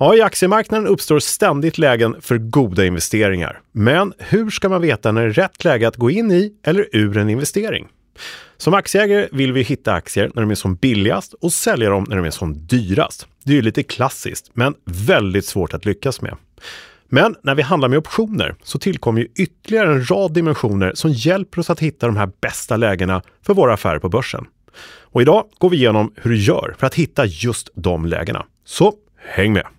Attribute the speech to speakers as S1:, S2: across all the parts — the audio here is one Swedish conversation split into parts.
S1: Ja, i aktiemarknaden uppstår ständigt lägen för goda investeringar. Men hur ska man veta när det är rätt läge att gå in i eller ur en investering? Som aktieägare vill vi hitta aktier när de är som billigast och sälja dem när de är som dyrast. Det är ju lite klassiskt, men väldigt svårt att lyckas med. Men när vi handlar med optioner så tillkommer ju ytterligare en rad dimensioner som hjälper oss att hitta de här bästa lägena för våra affärer på börsen. Och idag går vi igenom hur du gör för att hitta just de lägena. Så häng med!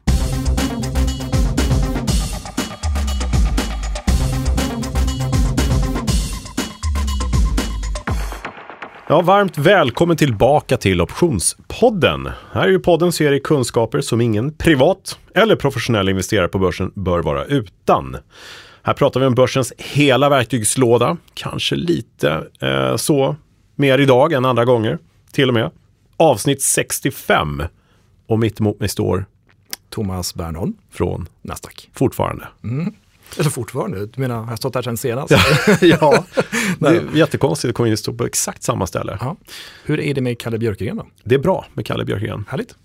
S1: Ja, varmt välkommen tillbaka till Optionspodden. Här är ju podden serie kunskaper som ingen privat eller professionell investerare på börsen bör vara utan. Här pratar vi om börsens hela verktygslåda, kanske lite eh, så mer idag än andra gånger, till och med. Avsnitt 65 och mitt emot mig står
S2: Thomas Bernholm
S1: från
S2: Nasdaq.
S1: fortfarande.
S2: Mm. Eller fortfarande, du menar, jag har stått här sedan senast?
S1: ja, det är jättekonstigt att komma in och stå på exakt samma ställe.
S2: Ja. Hur är det med Kalle Björkegren då?
S1: Det är bra med Kalle Björkegren.
S2: Härligt.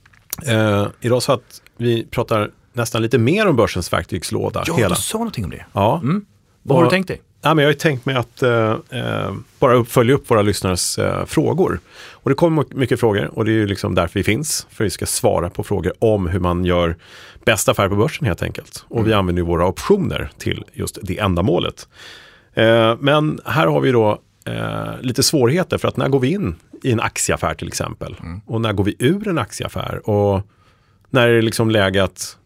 S1: Eh, idag så att vi pratar nästan lite mer om börsens verktygslåda.
S2: Ja,
S1: hela.
S2: du sa någonting om det.
S1: Ja.
S2: Mm. Vad har du tänkt dig?
S1: Ja, men jag har ju tänkt mig att eh, eh, bara följa upp våra lyssnares eh, frågor. Och det kommer mycket frågor och det är ju liksom därför vi finns. För vi ska svara på frågor om hur man gör bästa affär på börsen helt enkelt. Och vi använder ju våra optioner till just det ändamålet. Eh, men här har vi då eh, lite svårigheter för att när går vi in i en aktieaffär till exempel? Och när går vi ur en aktieaffär? Och när är det liksom läge att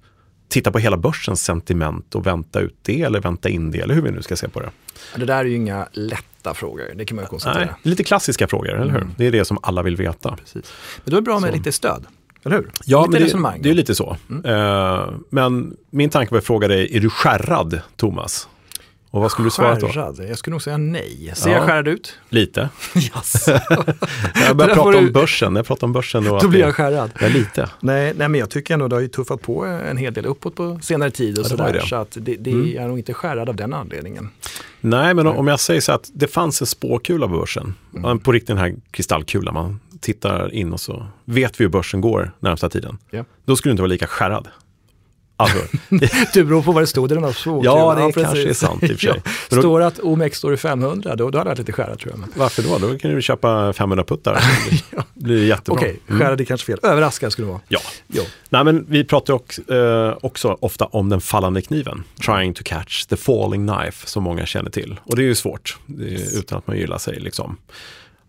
S1: titta på hela börsens sentiment och vänta ut det eller vänta in det eller hur vi nu ska se på det.
S2: Det där är ju inga lätta frågor, det kan man ju konstatera.
S1: Nej, lite klassiska frågor, eller hur? Det är det som alla vill veta.
S2: Precis. Men då är det bra med
S1: Så.
S2: lite stöd, eller hur?
S1: Ja,
S2: lite
S1: det, det är lite så. Eh, men min tanke var att fråga dig, är du skärrad, Thomas? Och vad skulle du svara då?
S2: Jag skulle nog säga nej. Ser
S1: Ja.
S2: jag skärrad ut?
S1: Lite. Jag börjar prata om börsen. Jag pratar om börsen
S2: Då
S1: att
S2: blir jag skärrad.
S1: Ja, lite.
S2: Nej, nej, men jag tycker ändå det har ju tuffat på en hel del uppåt på senare tid och
S1: Ja,
S2: sådär.
S1: det.
S2: Så att det, det
S1: Mm.
S2: är nog inte skärrad av den anledningen.
S1: Nej, men om jag säger så att det fanns en spåkula på börsen.
S2: Mm.
S1: På riktigt den här kristallkulan. Man tittar in och så vet vi hur börsen går närmsta tiden.
S2: Ja.
S1: Då skulle du inte vara lika skärrad. Alltså,
S2: Det beror på vad det stod i den där såg.
S1: Ja, det kanske är sant i och för sig.
S2: Ja. Står det att OMX står i 500, då, då hade jag lite skärrad tror jag. Men...
S1: varför då? Då kan du köpa 500 puttar. Det blir jättebra.
S2: Okej,
S1: Mm.
S2: skärrad är kanske fel. Överraskad skulle det vara.
S1: Ja.
S2: Jo.
S1: Nej, men vi pratar också, eh, också ofta om den fallande kniven. Trying to catch the falling knife, som många känner till. Och det är ju svårt, det är, utan att man gillar sig. Liksom.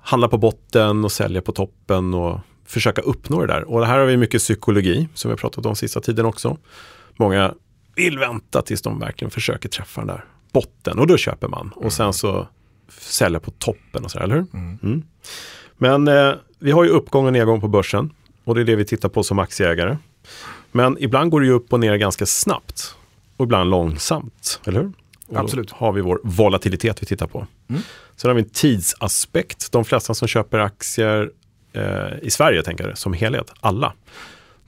S1: Handla på botten och sälja på toppen och försöka uppnå det där. Och här har vi mycket psykologi, som vi har pratat om sista tiden också. Många vill vänta tills de verkligen försöker träffa den där botten och då köper man. Och sen så sälja på toppen och så, eller hur? Mm. Men eh, vi har ju uppgång och nedgång på börsen och det är det vi tittar på som aktieägare. Men ibland går det ju upp och ner ganska snabbt och ibland långsamt, eller hur? Och då
S2: Absolut.
S1: har vi vår volatilitet vi tittar på. Sen har vi en tidsaspekt. De flesta som köper aktier eh, i Sverige, tänker jag, som helhet, alla,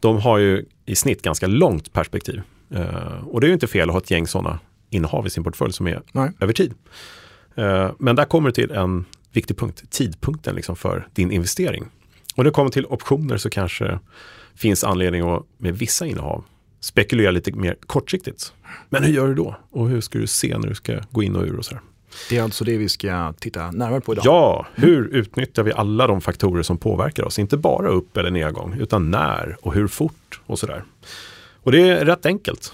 S1: de har ju i snitt ganska långt perspektiv. Eh, och det är ju inte fel att ha ett gäng sådana innehav i sin portfölj som är
S2: Nej.
S1: över tid. Eh, men där kommer det till en viktig punkt, tidpunkten liksom för din investering. Och när det kommer till optioner så kanske finns anledning att med vissa innehav spekulera lite mer kortsiktigt. Men hur gör du då? Och hur ska du se när du ska gå in och ur och så här?
S2: Det är alltså det vi ska titta närmare på idag.
S1: Ja, hur utnyttjar vi alla de faktorer som påverkar oss? Inte bara upp eller nedgång, utan när och hur fort och sådär. Och det är rätt enkelt.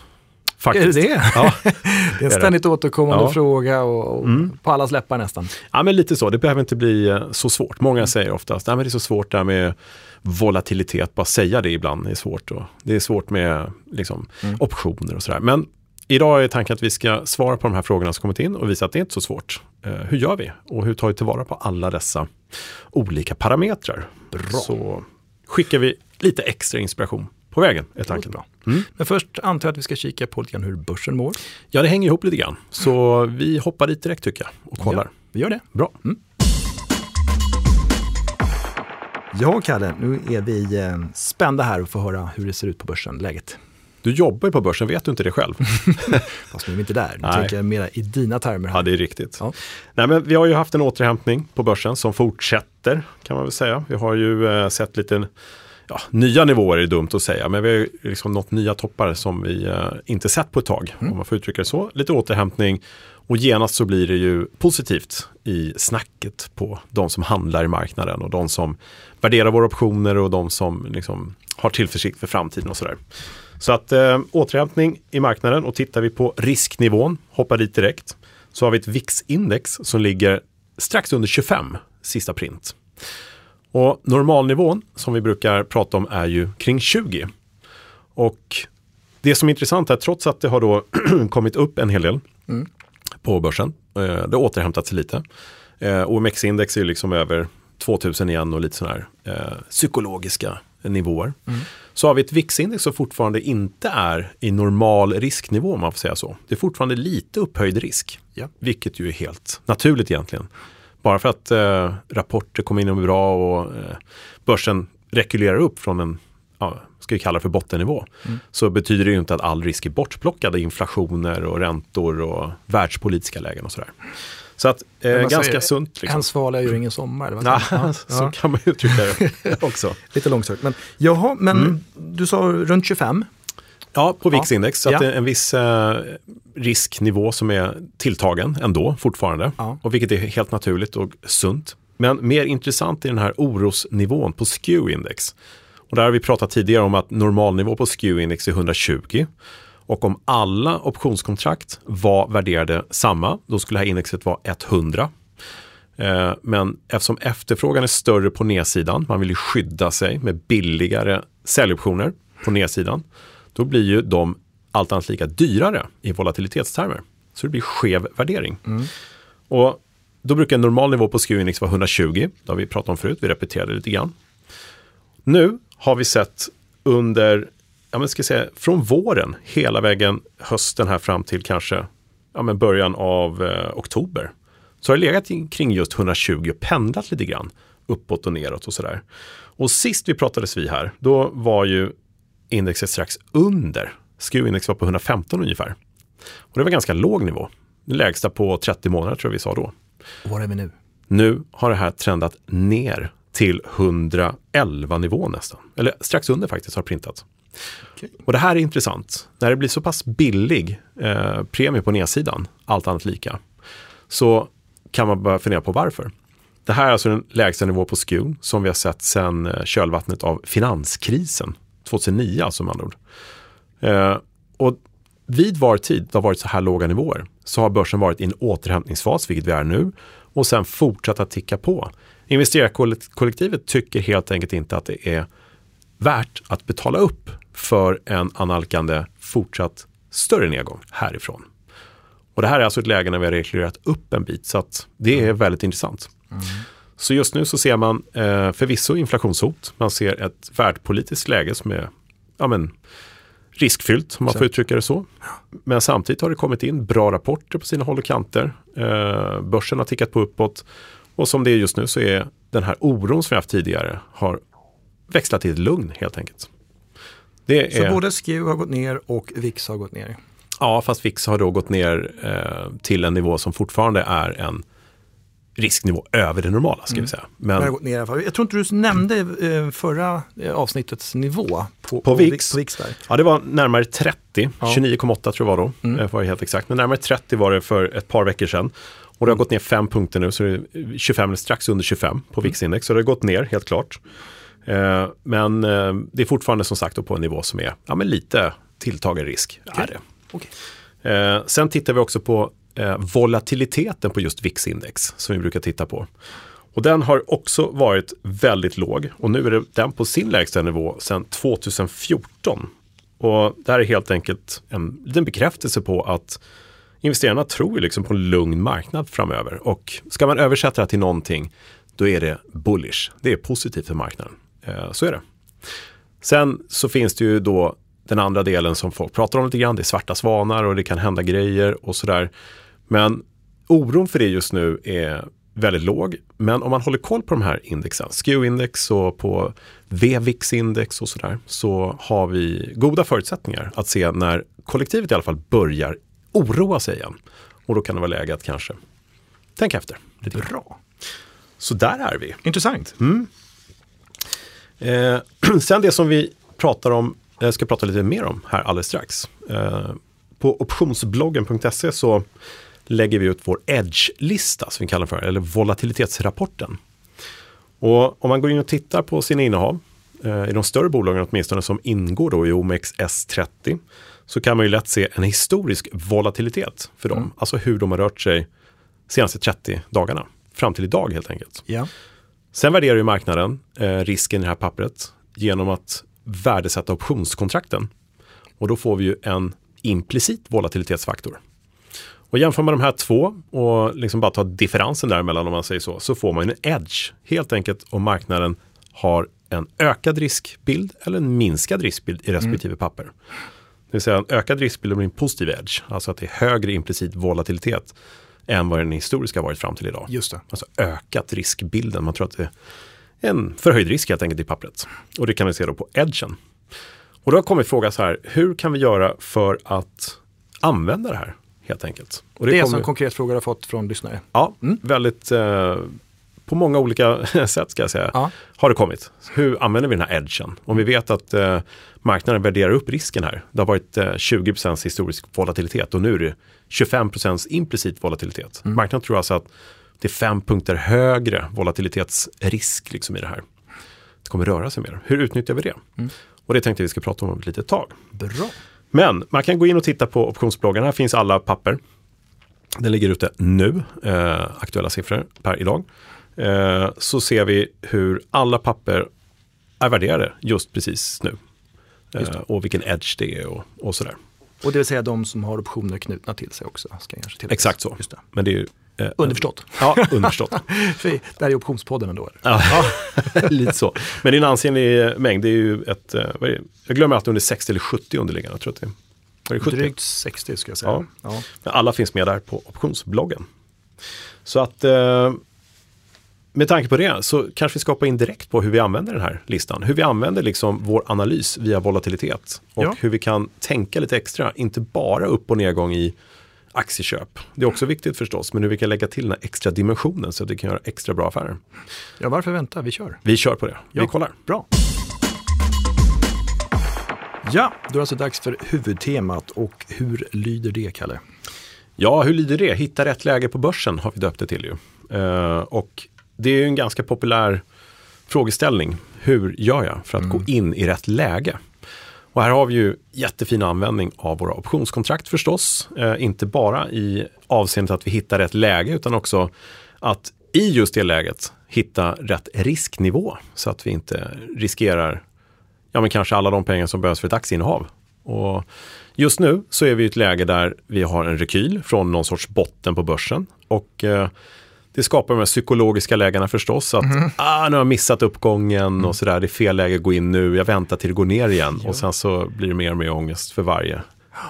S2: Är
S1: Faktiskt.
S2: det det?
S1: Ja.
S2: det är en
S1: det.
S2: ständigt återkommande
S1: Ja.
S2: fråga och, och
S1: Mm.
S2: på allas läppar nästan.
S1: ja, men lite så. Det behöver inte bli eh, så svårt. Många säger oftast, att det är så svårt där med volatilitet. Bara säga det ibland är svårt. Och det är svårt med liksom, optioner och sådär. Men idag är tanken att vi ska svara på de här frågorna som kommit in och visa att det är inte så svårt. Eh, hur gör vi? Och hur tar vi tillvara på alla dessa olika parametrar?
S2: Bra.
S1: Så skickar vi lite extra inspiration på vägen, är tanken.
S2: bra.
S1: Mm.
S2: Men först antar jag att vi ska kika på lite grann hur börsen mår.
S1: Ja, det hänger ihop lite grann. Så vi hoppar dit direkt tycker jag och kollar.
S2: Ja, vi gör det.
S1: Bra.
S2: Ja, Kalle, nu är vi eh, spända här och får höra hur det ser ut på börsen, läget.
S1: Du jobbar ju på börsen, vet du inte det själv?
S2: Fast nu är vi inte där, nu
S1: Nej.
S2: tänker jag mera i dina termer. Här.
S1: Ja, det är riktigt.
S2: Ja.
S1: Nej, men vi har ju haft en återhämtning på börsen som fortsätter kan man väl säga. Vi har ju eh, sett lite ja, nya nivåer är dumt att säga, men vi har liksom nått nya toppar som vi eh, inte sett på ett tag, mm. om man får uttrycka det så. Lite återhämtning och genast så blir det ju positivt i snacket på de som handlar i marknaden och de som värderar våra optioner och de som liksom har tillförsikt för framtiden och sådär. Så att eh, återhämtning i marknaden och tittar vi på risknivån, hoppar dit direkt, så har vi ett VIX-index som ligger strax under 25 sista print. Och normalnivån som vi brukar prata om är ju kring 20. Och det som är intressant är trots att det har då kommit upp en hel del mm. på börsen, eh, det har återhämtat sig lite. Eh, OMX-index är liksom över 2000 igen och lite sådana här eh, psykologiska nivåer. Mm. Så har vi ett VIX-index som fortfarande inte är i normal risknivå om man får säga så. Det är fortfarande lite upphöjd risk, ja. vilket ju är helt naturligt egentligen. Bara för att eh, rapporter kommer in och är bra och eh, börsen rekylerar upp från en, ja, ska vi kalla det för bottennivå, mm. så betyder det ju inte att all risk är bortplockad i inflationer och räntor och världspolitiska lägen och sådär. Så att, eh, ganska säger, sunt.
S2: Liksom. En svala gör ingen sommar.
S1: Nah, ja, så kan man uttrycka det också.
S2: Lite långsökt. Men, jaha, men mm. du sa runt 25.
S1: Ja, på VIX-index. Så ja. att det är en viss eh, risknivå som är tilltagen ändå fortfarande. Ja. Och vilket är helt naturligt och sunt. Men mer intressant är den här orosnivån på SKEW-index. Och där har vi pratat tidigare om att normalnivå på SKEW-index är 120. Och om alla optionskontrakt var värderade samma, då skulle det här indexet vara 100. Eh, men eftersom efterfrågan är större på nedsidan, man vill ju skydda sig med billigare säljoptioner på nedsidan, då blir ju de allt annat lika dyrare i volatilitetstermer. Så det blir skev värdering. Mm. Och då brukar en normal nivå på SKEW-index vara 120. Det har vi pratat om förut, vi repeterade lite grann. Nu har vi sett under, ja men ska säga, från våren hela vägen hösten här fram till kanske ja men början av eh, oktober. Så har det legat kring just 120 och pendlat lite grann uppåt och neråt och sådär. Och sist vi pratades vi här, då var ju indexet strax under. SKEW-index var på 115 ungefär. Och det var ganska låg nivå. Det lägsta på 30 månader tror jag vi sa då.
S2: Och var är vi nu?
S1: Nu har det här trendat ner till 111 nivå nästan. Eller strax under faktiskt har printat. Okay. Och det här är intressant. När det blir så pass billig eh, premie på nedsidan, allt annat lika, så kan man börja fundera på varför. Det här är alltså den lägsta nivå på SKEW som vi har sett sedan eh, kölvattnet av finanskrisen 2009 alltså med andra ord. Eh, och vid var tid det har varit så här låga nivåer så har börsen varit i en återhämtningsfas, vilket vi är nu, och sen fortsatt att ticka på. Investerarkollektivet tycker helt enkelt inte att det är värt att betala upp för en analkande fortsatt större nedgång härifrån. Och det här är alltså ett läge när vi har rekryterat upp en bit, så att det är mm. väldigt intressant. Mm. Så just nu så ser man eh, förvisso inflationshot. Man ser ett världspolitiskt läge som är ja, men, riskfyllt, om man får uttrycka det så. Men samtidigt har det kommit in bra rapporter på sina håll och kanter. Eh, börsen har tickat på uppåt. Och som det är just nu så är den här oron som vi haft tidigare har växlat till ett lugn helt enkelt.
S2: Det så är... både SKEW har gått ner och VIX har gått ner?
S1: Ja, fast VIX har då gått ner eh, till en nivå som fortfarande är en risknivå över det normala. Ska mm. vi säga.
S2: Men, Men ner, jag tror inte du nämnde eh, förra eh, avsnittets nivå
S1: på, på, på VIX. På VIX ja, det var närmare 30, ja. 29,8 tror jag var då, mm. Eh, var helt exakt. Men närmare 30 var det för ett par veckor sedan. Och det har mm. gått ner 5 punkter nu, så det är 25, eller strax under 25 på mm. VIX-index. Så det har gått ner, helt klart. Men det är fortfarande som sagt på en nivå som är ja, men lite tilltagen risk. Okay. Är det. Okay. Sen tittar vi också på eh, volatiliteten på just VIX-index som vi brukar titta på. Och den har också varit väldigt låg och nu är den på sin lägsta nivå sedan 2014. Och det här är helt enkelt en liten bekräftelse på att investerarna tror liksom på en lugn marknad framöver. Och ska man översätta det till någonting, då är det bullish. Det är positivt för marknaden. Eh, så är det. Sen så finns det ju då den andra delen som folk pratar om lite grann. Det är svarta svanar och det kan hända grejer och sådär. Men oron för det just nu är väldigt låg. Men om man håller koll på de här indexen, SKEW-index och på VVIX-index och sådär, så har vi goda förutsättningar att se när kollektivet i alla fall börjar oroa sig igen. Och då kan det vara läge att kanske tänka efter.
S2: Lite Bra.
S1: Så där är vi.
S2: Intressant.
S1: Mm. Eh, sen det som vi pratar om, jag ska prata lite mer om här alldeles strax. Eh, på optionsbloggen.se så lägger vi ut vår Edge-lista, som vi kallar för, eller volatilitetsrapporten. Och om man går in och tittar på sina innehav, eh, i de större bolagen åtminstone som ingår då i OMXS30, så kan man ju lätt se en historisk volatilitet för dem. Mm. Alltså hur de har rört sig senaste 30 dagarna, fram till idag helt enkelt.
S2: Ja.
S1: Sen värderar ju marknaden eh, risken i det här pappret genom att värdesätta optionskontrakten. Och då får vi ju en implicit volatilitetsfaktor. Och jämför man de här två och liksom bara tar differensen däremellan om man säger så, så får man en edge. Helt enkelt om marknaden har en ökad riskbild eller en minskad riskbild i respektive mm. papper. Det vill säga en ökad riskbild blir en positiv edge, alltså att det är högre implicit volatilitet än vad den historiska varit fram till idag.
S2: Just det.
S1: Alltså ökat riskbilden, man tror att det är en förhöjd risk helt enkelt i pappret. Och det kan vi se då på edgen. Och då har kommit fråga så här, hur kan vi göra för att använda det här? Helt enkelt.
S2: Och det, det är kommer... en konkret fråga du har fått från lyssnare?
S1: Ja, mm. väldigt eh, på många olika sätt ska jag säga, ja. har det kommit. Hur använder vi den här edgen? Om vi vet att eh, marknaden värderar upp risken här. Det har varit eh, 20% historisk volatilitet och nu är det 25% implicit volatilitet. Mm. Marknaden tror alltså att det är fem punkter högre volatilitetsrisk liksom i det här. Det kommer röra sig mer. Hur utnyttjar vi det? Mm. Och det tänkte vi ska prata om ett litet tag.
S2: Bra.
S1: Men man kan gå in och titta på optionsbloggen. Här finns alla papper. Den ligger ute nu, eh, aktuella siffror per idag. Eh, så ser vi hur alla papper är värderade just precis nu. Eh, och vilken edge det är och, och sådär.
S2: Och det vill säga de som har optioner knutna till sig också. Ska kanske
S1: Exakt så. Det. Men det är ju,
S2: eh, underförstått.
S1: Ja, underförstått.
S2: det här är optionspodden ändå.
S1: Ja, lite så. Men det är en ansenlig mängd. Det är ju ett, eh, vad är det? jag glömmer alltid om det är 60 eller 70 underliggande. Jag tror att det
S2: är, 70? Drygt 60 ska jag säga.
S1: Ja. ja. Alla finns med där på optionsbloggen. Så att eh, med tanke på det så kanske vi ska hoppa in direkt på hur vi använder den här listan. Hur vi använder liksom vår analys via volatilitet och ja. hur vi kan tänka lite extra, inte bara upp och nedgång i aktieköp. Det är också viktigt förstås, men hur vi kan lägga till den här extra dimensionen så att vi kan göra extra bra affärer.
S2: Ja, varför vänta? Vi kör.
S1: Vi kör på det. Ja. Vi kollar.
S2: Bra. Ja, då är det alltså dags för huvudtemat och hur lyder det, Kalle?
S1: Ja, hur lyder det? Hitta rätt läge på börsen har vi döpt det till ju. Uh, och det är en ganska populär frågeställning. Hur gör jag för att mm. gå in i rätt läge? Och här har vi ju jättefin användning av våra optionskontrakt förstås. Eh, inte bara i avseendet att vi hittar rätt läge utan också att i just det läget hitta rätt risknivå så att vi inte riskerar ja, men kanske alla de pengar som behövs för ett aktieinnehav. Och just nu så är vi i ett läge där vi har en rekyl från någon sorts botten på börsen och eh, det skapar de här psykologiska lägena förstås. Att mm. ah, nu har jag missat uppgången mm. och sådär. Det är fel läge att gå in nu. Jag väntar till det går ner igen. Ja. Och sen så blir det mer och mer ångest för varje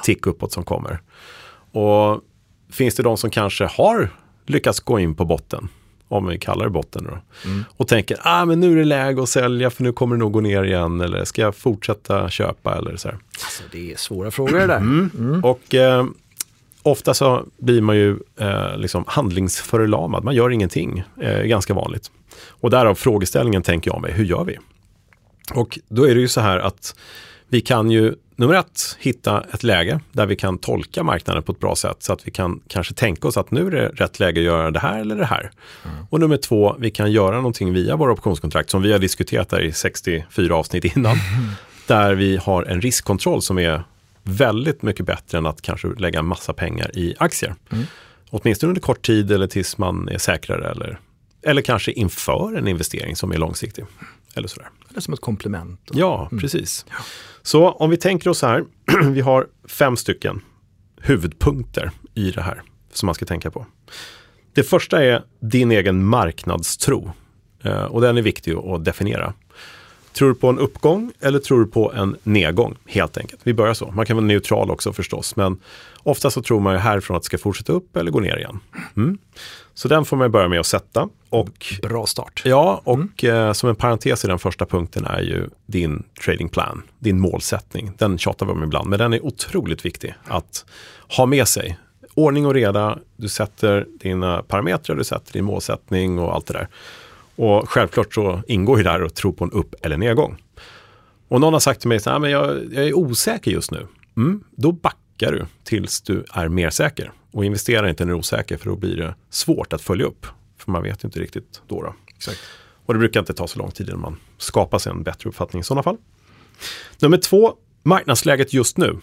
S1: tick uppåt som kommer. Och finns det de som kanske har lyckats gå in på botten om vi kallar det botten då. Mm. Och tänker, ah, men nu är det läge att sälja för nu kommer det nog gå ner igen. Eller ska jag fortsätta köpa eller så här.
S2: Alltså, det är svåra frågor det där. Mm.
S1: Mm. Och eh, ofta så blir man ju eh, liksom handlingsförlamad, man gör ingenting, eh, ganska vanligt. Och därav frågeställningen tänker jag mig, hur gör vi? Och då är det ju så här att vi kan ju, nummer ett, hitta ett läge där vi kan tolka marknaden på ett bra sätt så att vi kan kanske tänka oss att nu är det rätt läge att göra det här eller det här. Mm. Och nummer två, vi kan göra någonting via våra optionskontrakt som vi har diskuterat där i 64 avsnitt innan. Mm. Där vi har en riskkontroll som är väldigt mycket bättre än att kanske lägga en massa pengar i aktier. Mm. Åtminstone under kort tid eller tills man är säkrare eller, eller kanske inför en investering som är långsiktig. Eller, sådär.
S2: eller som ett komplement.
S1: Ja, mm. precis. Ja. Så om vi tänker oss här, vi har fem stycken huvudpunkter i det här som man ska tänka på. Det första är din egen marknadstro. Eh, och den är viktig att definiera. Tror du på en uppgång eller tror du på en nedgång? Helt enkelt. Vi börjar så. Man kan vara neutral också förstås. Men ofta så tror man ju härifrån att det ska fortsätta upp eller gå ner igen. Mm. Så den får man börja med att sätta. Och,
S2: Bra start.
S1: Ja, och mm. eh, som en parentes i den första punkten är ju din trading plan, din målsättning. Den tjatar vi om ibland, men den är otroligt viktig att ha med sig. Ordning och reda, du sätter dina parametrar, du sätter din målsättning och allt det där. Och självklart så ingår ju där att tro på en upp eller nedgång. Och någon har sagt till mig så här, men jag, jag är osäker just nu. Mm, då backar du tills du är mer säker. Och investerar inte när du är osäker för då blir det svårt att följa upp. För man vet inte riktigt då. då.
S2: Exakt.
S1: Och det brukar inte ta så lång tid innan man skapar sig en bättre uppfattning i sådana fall. Nummer två, marknadsläget just nu.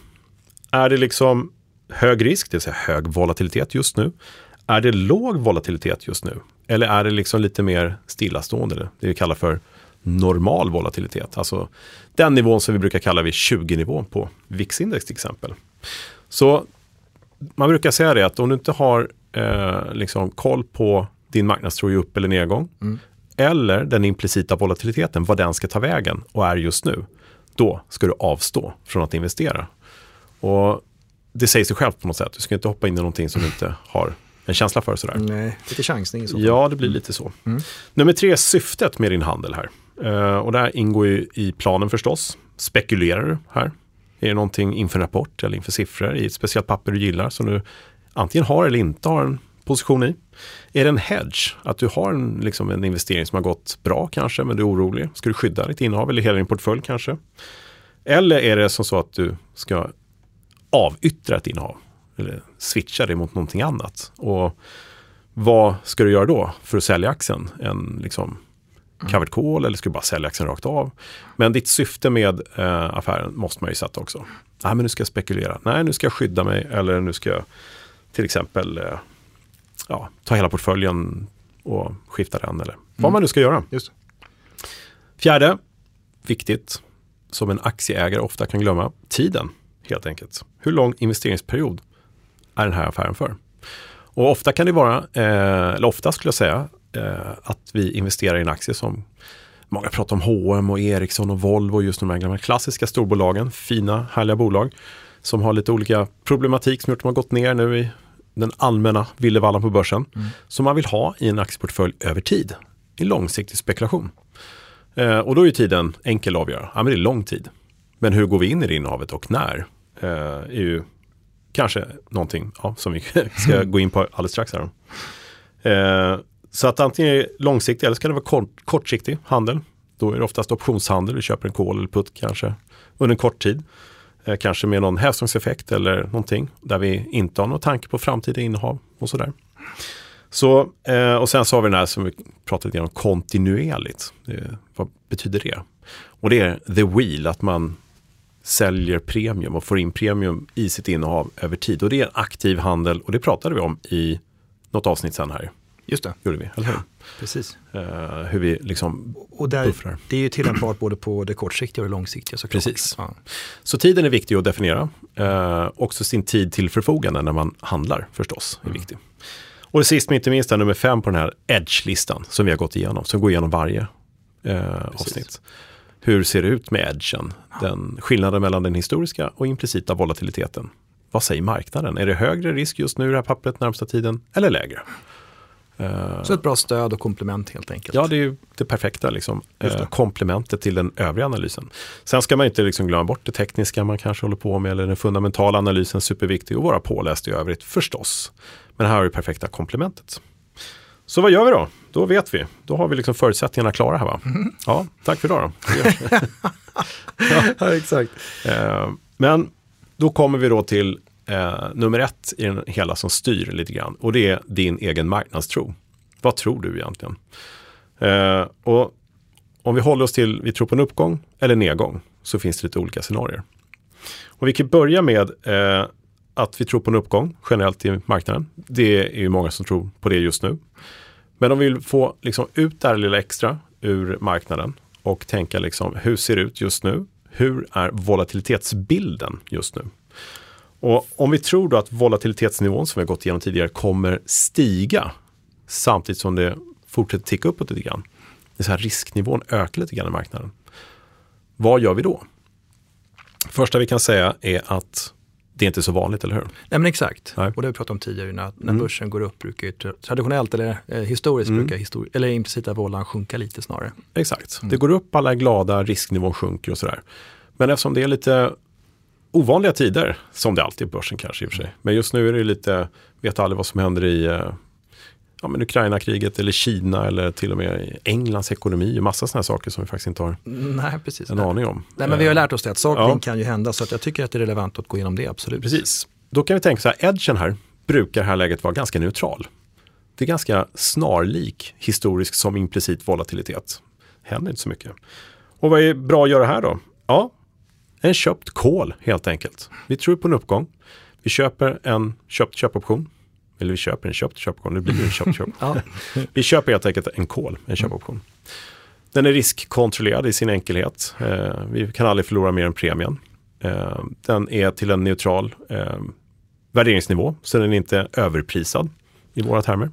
S1: Är det liksom hög risk, det vill säga hög volatilitet just nu? Är det låg volatilitet just nu? Eller är det liksom lite mer stillastående, det vi kallar för normal volatilitet? Alltså den nivån som vi brukar kalla vid 20-nivån på VIX-index till exempel. Så man brukar säga det att om du inte har eh, liksom koll på din marknadstro i upp eller nedgång, mm. eller den implicita volatiliteten, vad den ska ta vägen och är just nu, då ska du avstå från att investera. Och det säger sig självt på något sätt. Du ska inte hoppa in i någonting som du inte har en känsla för. Sådär.
S2: Nej, lite chansning i så fall.
S1: Ja, det blir lite så. Mm. Nummer tre, syftet med din handel här. Uh, och där ingår ju i planen förstås. Spekulerar du här? Är det någonting inför en rapport eller inför siffror i ett speciellt papper du gillar som du antingen har eller inte har en position i? Är det en hedge? Att du har en, liksom en investering som har gått bra kanske, men du är orolig. Ska du skydda ditt innehav eller hela din portfölj kanske? Eller är det som så att du ska avyttra ett innehav? Eller switcha det mot någonting annat? Och vad ska du göra då för att sälja aktien? En liksom covered call eller ska du bara sälja aktien rakt av? Men ditt syfte med eh, affären måste man ju sätta också. Nej, men nu ska jag spekulera. Nej, nu ska jag skydda mig eller nu ska jag till exempel eh, ja, ta hela portföljen och skifta den eller vad mm. man nu ska göra.
S2: Just.
S1: Fjärde, viktigt, som en aktieägare ofta kan glömma, tiden helt enkelt. Hur lång investeringsperiod är den här affären för? Och ofta kan det vara, eh, eller ofta skulle jag säga, eh, att vi investerar i en aktie som Många pratar om H&M och Ericsson och Volvo, just de här gamla klassiska storbolagen, fina, härliga bolag som har lite olika problematik som gjort att de har gått ner nu i den allmänna villevallan på börsen. Mm. Som man vill ha i en aktieportfölj över tid, i långsiktig spekulation. Eh, och då är tiden enkel att avgöra, ja men det är lång tid. Men hur går vi in i det innehavet och när? Eh, är ju kanske någonting ja, som vi ska gå in på alldeles strax. Här. Eh, så att antingen är det långsiktig eller ska det vara kort, kortsiktig handel. Då är det oftast optionshandel, vi köper en kol eller putt kanske under en kort tid. Eh, kanske med någon hävstångseffekt eller någonting där vi inte har någon tanke på framtida innehav och sådär. Så, eh, och sen så har vi den här som vi pratade lite om kontinuerligt. vad betyder det? Och det är the wheel, att man säljer premium och får in premium i sitt innehav över tid. Och det är en aktiv handel och det pratade vi om i något avsnitt sen här.
S2: Just det.
S1: Gjorde vi, eller hur?
S2: Precis.
S1: Uh, hur vi liksom
S2: och där, buffrar. Det är ju tillämpbart både på det kortsiktiga och det långsiktiga såklart.
S1: Precis. Ja. Så tiden är viktig att definiera. Uh, också sin tid till förfogande när man handlar förstås är mm. viktig. Och det sist men inte minst nummer fem på den här Edge-listan som vi har gått igenom, som går igenom varje uh, avsnitt hur ser det ut med edgen? Den skillnaden mellan den historiska och implicita volatiliteten. Vad säger marknaden? Är det högre risk just nu i det här pappret närmsta tiden eller lägre?
S2: Så ett bra stöd och komplement helt enkelt.
S1: Ja, det är ju det perfekta liksom. Det. komplementet till den övriga analysen. Sen ska man inte liksom glömma bort det tekniska man kanske håller på med eller den fundamentala analysen superviktig och vara påläst i övrigt förstås. Men här har vi perfekta komplementet. Så vad gör vi då? Då vet vi. Då har vi liksom förutsättningarna klara här va? Mm. Ja, tack för idag då.
S2: ja. exakt.
S1: Eh, men då kommer vi då till eh, nummer ett i den hela som styr lite grann. Och det är din egen marknadstro. Vad tror du egentligen? Eh, och om vi håller oss till, vi tror på en uppgång eller nedgång, så finns det lite olika scenarier. Och vi kan börja med eh, att vi tror på en uppgång generellt i marknaden. Det är ju många som tror på det just nu. Men om vi vill få liksom, ut det här lilla extra ur marknaden och tänka liksom, hur ser det ut just nu? Hur är volatilitetsbilden just nu? Och om vi tror då att volatilitetsnivån som vi har gått igenom tidigare kommer stiga samtidigt som det fortsätter ticka uppåt lite grann. Det så här risknivån ökar lite grann i marknaden. Vad gör vi då? Första vi kan säga är att det är inte så vanligt, eller hur?
S2: Nej men exakt, Nej. och det har vi pratat om tidigare. När, när mm. börsen går upp brukar ju traditionellt eller eh, historiskt mm. brukar histori eller implicita vållan sjunka lite snarare.
S1: Exakt, mm. det går upp, alla är glada, risknivån sjunker och sådär. Men eftersom det är lite ovanliga tider, som det alltid är börsen kanske i och för sig. Men just nu är det lite, vet aldrig vad som händer i, eh, ja, men Ukraina-kriget eller Kina eller till och med Englands ekonomi och massa sådana saker som vi faktiskt inte har
S2: Nej, precis.
S1: en
S2: Nej.
S1: aning om.
S2: Nej, men vi har
S1: Eh,
S2: lärt oss det att saker
S1: Ja.
S2: kan ju hända så att jag tycker att det är relevant att gå igenom det, absolut.
S1: Precis. Då kan vi tänka så här, edgen här brukar i det här läget vara ganska neutral. Det är ganska snarlik historisk som implicit volatilitet. Händer inte så mycket. Och vad är bra att göra här då? Ja, en köpt call helt enkelt. Vi tror på en uppgång. Vi köper en köpt köpoption. Eller vi köper en köpt köpoption, det blir en köpt köpoption.
S2: Ja.
S1: Vi köper helt enkelt en call, en köpoption. Den är riskkontrollerad i sin enkelhet. Eh, vi kan aldrig förlora mer än premien. Eh, den är till en neutral eh, värderingsnivå, så den är inte överprisad i våra termer.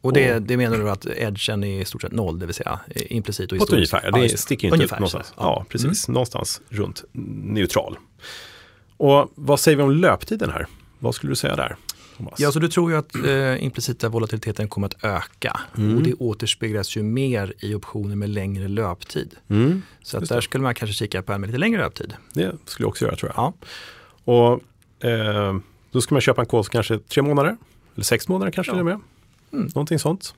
S2: Och det, det menar du att edgen är i stort sett noll, det vill säga implicit och
S1: På ett
S2: historiskt?
S1: ungefär,
S2: Ja,
S1: det sticker inte
S2: Ungefär
S1: ut någonstans.
S2: så.
S1: Ja, precis. Någonstans runt neutral. Och vad säger vi om löptiden här? Vad skulle du säga där?
S2: Ja, så du tror ju att eh, implicita volatiliteten kommer att öka
S1: Mm.
S2: och det återspeglas ju mer i optioner med längre löptid.
S1: Mm,
S2: Så att där skulle man kanske kika på en med lite längre löptid.
S1: det skulle jag också göra tror jag.
S2: Ja.
S1: Och eh, då ska man köpa en kol kanske tre månader, eller sex månader kanske
S2: Ja.
S1: till och med.
S2: Mm.
S1: Någonting sånt.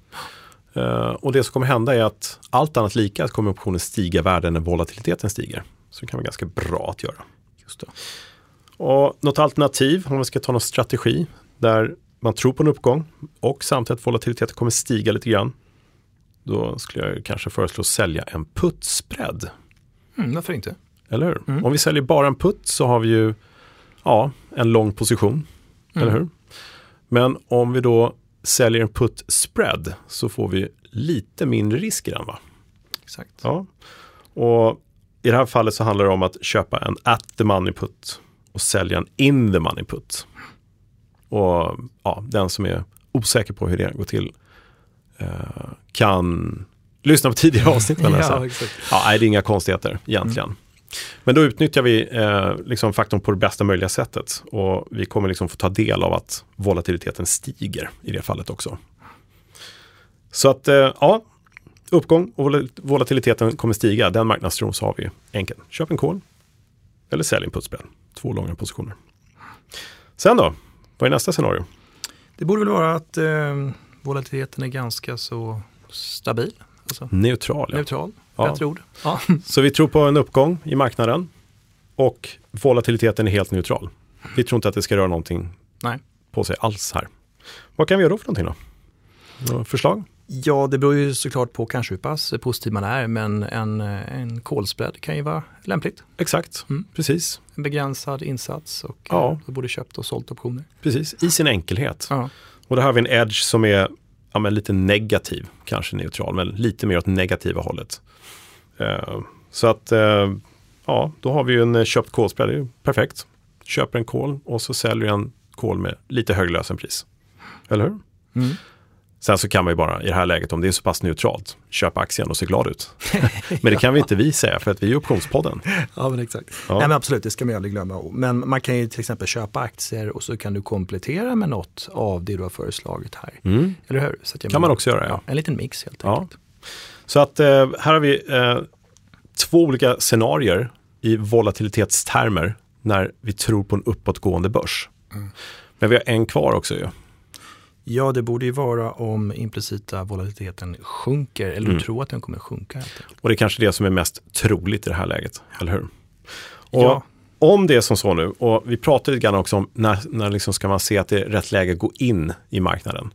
S1: Eh, och det som kommer hända är att allt annat lika kommer optionen stiga värde när volatiliteten stiger. Så det kan vara ganska bra att göra. Just det. Och något alternativ, om man ska ta någon strategi, där man tror på en uppgång och samtidigt att volatiliteten kommer stiga lite grann. Då skulle jag kanske föreslå att sälja en put-spread.
S2: Mm, varför inte?
S1: Eller hur?
S2: Mm.
S1: Om vi säljer bara en putt så har vi ju ja, en lång position.
S2: Mm.
S1: Eller hur? Men om vi då säljer en put spread så får vi lite mindre risk i den. Va?
S2: Exakt.
S1: Ja. Och I det här fallet så handlar det om att köpa en at the money put och sälja en in the money put. Och ja, den som är osäker på hur det går till eh, kan lyssna på tidigare avsnitt.
S2: Ja, exakt.
S1: Ja, nej, det är inga konstigheter egentligen. Men då utnyttjar vi eh, liksom faktorn på det bästa möjliga sättet. Och vi kommer liksom få ta del av att volatiliteten stiger i det fallet också. Så att, eh, ja, uppgång och vol- volatiliteten kommer stiga. Den marknadstron så har vi enkelt. Köp en call eller sälj en putspel. Två långa positioner. Sen då? Vad är nästa scenario?
S2: Det borde väl vara att eh, volatiliteten är ganska så stabil, alltså
S1: Neutral. Ja.
S2: neutral,
S1: Ja.
S2: bättre ord. Ja.
S1: Så vi tror på en uppgång i marknaden och volatiliteten är helt neutral. Vi tror inte att det ska röra någonting
S2: Nej.
S1: på sig alls här. Vad kan vi göra då för någonting då? Några förslag?
S2: Ja, det beror ju såklart på kanske hur pass positiv man är, men en, en kolspread kan ju vara lämpligt.
S1: Exakt,
S2: Mm.
S1: precis.
S2: En begränsad insats och
S1: Ja.
S2: eh, både köpt och sålt optioner.
S1: precis. I sin enkelhet.
S2: Ja.
S1: Och där har vi en edge som är ja, men lite negativ, kanske neutral, men lite mer åt negativa hållet. Eh, så att, eh, ja, då har vi ju en köpt kolspread, det är ju perfekt. Köper en kol och så säljer en kol med lite högre lösenpris. Eller hur?
S2: Mm.
S1: Sen så kan man ju bara i det här läget, om det är så pass neutralt, köpa aktien och se glad ut. Men det kan vi inte vi säga för att vi är optionspodden.
S2: Ja, men exakt.
S1: Ja.
S2: Nej, men absolut, det ska man aldrig glömma. Men man kan ju till exempel köpa aktier och så kan du komplettera med något av det du har föreslagit här.
S1: Mm.
S2: Eller hur? Så
S1: kan
S2: menar-
S1: man också göra, ja.
S2: En liten mix helt
S1: Ja.
S2: enkelt.
S1: Så att eh, här har vi eh, två olika scenarier i volatilitetstermer när vi tror på en uppåtgående börs. Men vi har en kvar också ju.
S2: Ja, det borde ju vara om implicita volatiliteten sjunker eller
S1: Mm.
S2: du tror att den kommer sjunka.
S1: Och det är kanske det som är mest troligt i det här läget, eller hur? Och
S2: Ja.
S1: om det är som så nu, och vi pratade lite grann också om när, när liksom ska man se att det är rätt läge att gå in i marknaden.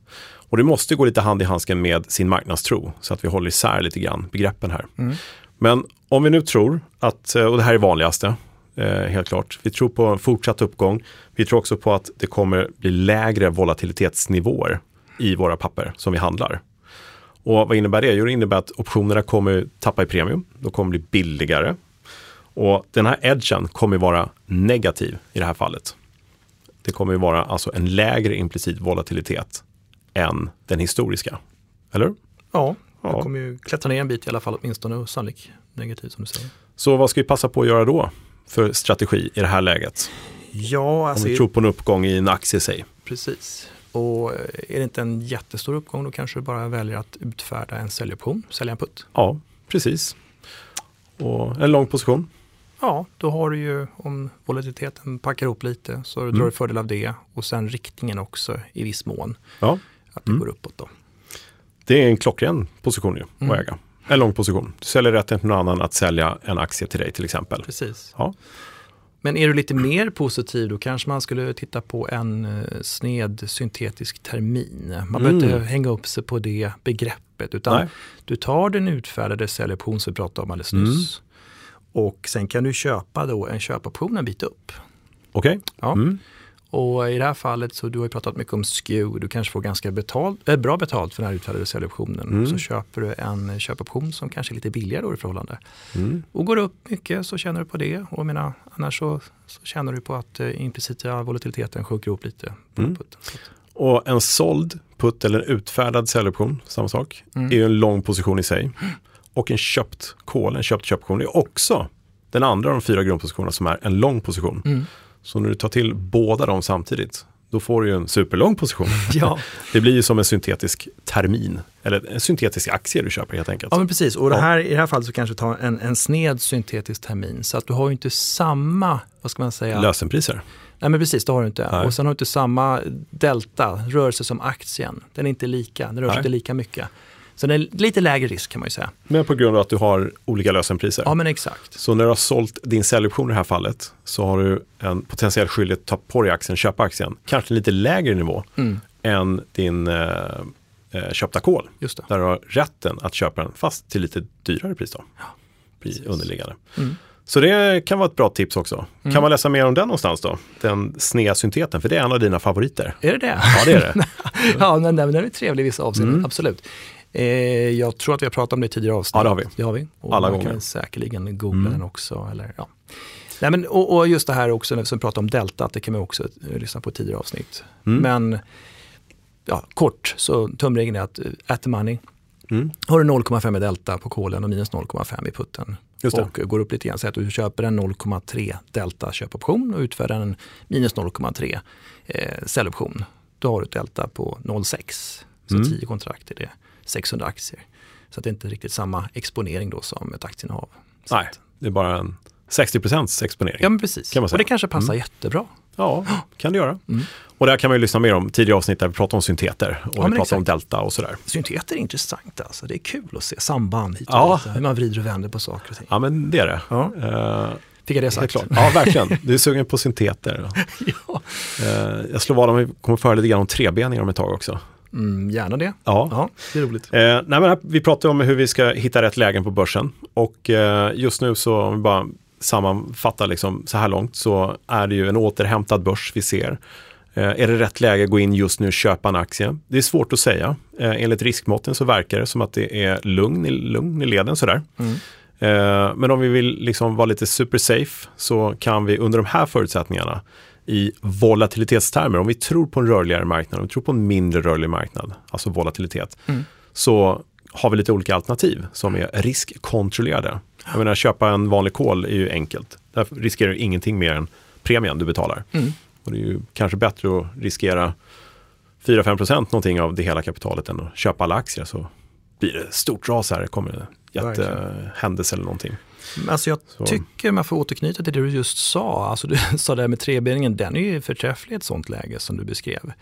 S1: Och det måste gå lite hand i handsken med sin marknadstro, så att vi håller isär lite grann begreppen här.
S2: Mm.
S1: Men om vi nu tror att, och det här är vanligaste, eh, helt klart, vi tror på en fortsatt uppgång. Vi tror också på att det kommer bli lägre volatilitetsnivåer i våra papper som vi handlar. Och vad innebär det? Jo, det innebär att optionerna kommer tappa i premium. De kommer bli billigare. Och den här edgen kommer vara negativ i det här fallet. Det kommer vara alltså en lägre implicit volatilitet än den historiska. Eller?
S2: Ja,
S1: Ja.
S2: kommer ju klättra ner en bit i alla fall åtminstone och sannolikt negativ som du säger.
S1: Så vad ska vi passa på att göra då för strategi i det här läget?
S2: Ja,
S1: Om
S2: alltså
S1: vi tror på en uppgång i en aktie, säg.
S2: precis. Och eh, är det inte en jättestor uppgång då kanske du bara väljer att utfärda en säljoption, sälja en putt.
S1: Ja, precis. Och en lång position.
S2: Ja, då har du ju om volatiliteten packar ihop lite så drar
S1: Mm.
S2: du fördel av det och sen riktningen också i viss mån.
S1: Ja,
S2: att det
S1: Mm.
S2: går uppåt då.
S1: Det är en klockren position ju att
S2: Mm.
S1: äga. En lång position. Du säljer rätten till någon annan att sälja en aktie till dig till exempel.
S2: Precis.
S1: Ja.
S2: Men är du lite mer positiv då kanske man skulle titta på en eh, sned syntetisk termin. Man behöver
S1: Mm.
S2: inte hänga upp sig på det begreppet utan
S1: Nej.
S2: du tar den utfärdade säljoption som vi pratade om alldeles nyss. Och sen kan du köpa då en köpoption en bit upp.
S1: Okej?
S2: Ja.
S1: Mm.
S2: Och i det här fallet så du har ju pratat mycket om SKEW, du kanske får ganska betalt, äh, bra betalt för den här utfärdade säljoptionen.
S1: Mm.
S2: Så köper du en köpoption som kanske är lite billigare då i förhållande.
S1: Mm.
S2: Och går det upp mycket så tjänar du på det. Och menar, annars så, så tjänar du på att eh, implicita volatiliteten sjunker upp lite.
S1: Mm. Och en såld putt eller en utfärdad säljoption, samma sak,
S2: Mm.
S1: är ju en lång position i sig. Och en köpt call, en köpt köpoption, är också den andra av de fyra grundpositionerna som är en lång position. Så när du tar till båda dem samtidigt, då får du ju en superlång position.
S2: ja.
S1: Det blir ju som en syntetisk termin, eller en syntetisk aktie du köper helt enkelt.
S2: ja, men precis. Och det
S1: Ja.
S2: här, i det här fallet så kanske ta en, en sned syntetisk termin. Så att du har ju inte samma, vad ska man säga?
S1: Lösenpriser.
S2: Nej men precis, det har du inte.
S1: Nej.
S2: Och sen har du inte samma delta, rörelse som aktien. Den är inte lika, den rör sig inte lika mycket. Så det är lite lägre risk kan man ju säga.
S1: Men på grund av att du har olika lösenpriser.
S2: Ja men exakt.
S1: Så när du har sålt din säljoption i det här fallet så har du en potentiell skyldighet att ta på dig aktien, köpa aktien, kanske lite lägre nivå
S2: Mm,
S1: än din eh, eh, köpta kol.
S2: just det.
S1: Där du har rätten att köpa den fast till lite dyrare pris då.
S2: precis.
S1: Pri underliggande.
S2: Mm.
S1: Så det kan vara ett bra tips också.
S2: Mm.
S1: Kan man läsa mer om den någonstans då? Den snea synteten, för det är en av dina favoriter.
S2: Är det det?
S1: Ja, det är det.
S2: ja, men den, den är trevlig i vissa avseenden,
S1: Mm.
S2: absolut. Eh, jag tror att vi har pratat om det i tidigare avsnitt.
S1: Ja, det har vi.
S2: Det har vi. Och
S1: Alla
S2: man
S1: gånger.
S2: kan säkerligen googla
S1: Mm.
S2: den också. Eller, ja. Nej, men, och, och just det här också, när vi pratar om delta, det kan man också eh, lyssna på i tidigare avsnitt.
S1: Mm.
S2: Men ja, kort, så tumregeln är att eh, at the money,
S1: Mm.
S2: har du 0,5 i delta på kolen och minus 0,5 i putten. Och går upp lite grann, så att du köper en 0,3 delta köpoption och utfärdar en minus 0,3 eh, säljoption. Då har du ett delta på 0,6. Så
S1: Mm.
S2: 10 kontrakt är det 600 aktier. Så det är inte riktigt samma exponering då som ett aktieinnehav. Så
S1: Nej, det är bara en 60% exponering.
S2: Ja men precis.
S1: Kan man
S2: och
S1: säga.
S2: det kanske passar
S1: Mm.
S2: jättebra.
S1: Ja, kan det göra.
S2: Mm.
S1: Och där kan man ju lyssna mer om tidigare avsnitt där vi pratar om synteter och
S2: men
S1: vi pratar om
S2: exakt.
S1: delta och sådär.
S2: Synteter är intressant alltså. Det är kul att se samband hit och
S1: Ja.
S2: dit. Hur man vrider och vänder på saker och ting.
S1: Ja, men det är det.
S2: Ja.
S1: Eh,
S2: Fick jag det sagt?
S1: klart. Ja, verkligen. Du är sugen på synteter.
S2: ja.
S1: Eh, jag slår vad om vi kommer föra lite grann om trebeningar om ett tag också.
S2: Mm, gärna det.
S1: Ja.
S2: Ja, det är roligt.
S1: Eh, nej, men vi pratar om hur vi ska hitta rätt lägen på börsen. Och eh, just nu så, om vi bara sammanfattar liksom, så här långt, så är det ju en återhämtad börs vi ser. Eh, är det rätt läge att gå in just nu och köpa en aktie? Det är svårt att säga. Eh, enligt riskmåtten så verkar det som att det är lugn i, lugn i leden sådär.
S2: Mm.
S1: Eh, men om vi vill liksom vara lite super safe så kan vi under de här förutsättningarna i volatilitetstermer, om vi tror på en rörligare marknad, om vi tror på en mindre rörlig marknad, alltså volatilitet,
S2: Mm.
S1: så har vi lite olika alternativ som är riskkontrollerade. Jag menar, köpa en vanlig kol är ju enkelt. Där riskerar du ingenting mer än premien du betalar.
S2: Mm.
S1: Och det är ju kanske bättre att riskera 4-5% någonting av det hela kapitalet än att köpa alla aktier. Så blir det stort ras här, kommer jättehändelse eller någonting.
S2: Alltså jag
S1: Så.
S2: tycker, man får återknyta till det du just sa, alltså du sa det här med trebeningen, den är ju förträfflig i ett sånt läge som du beskrev.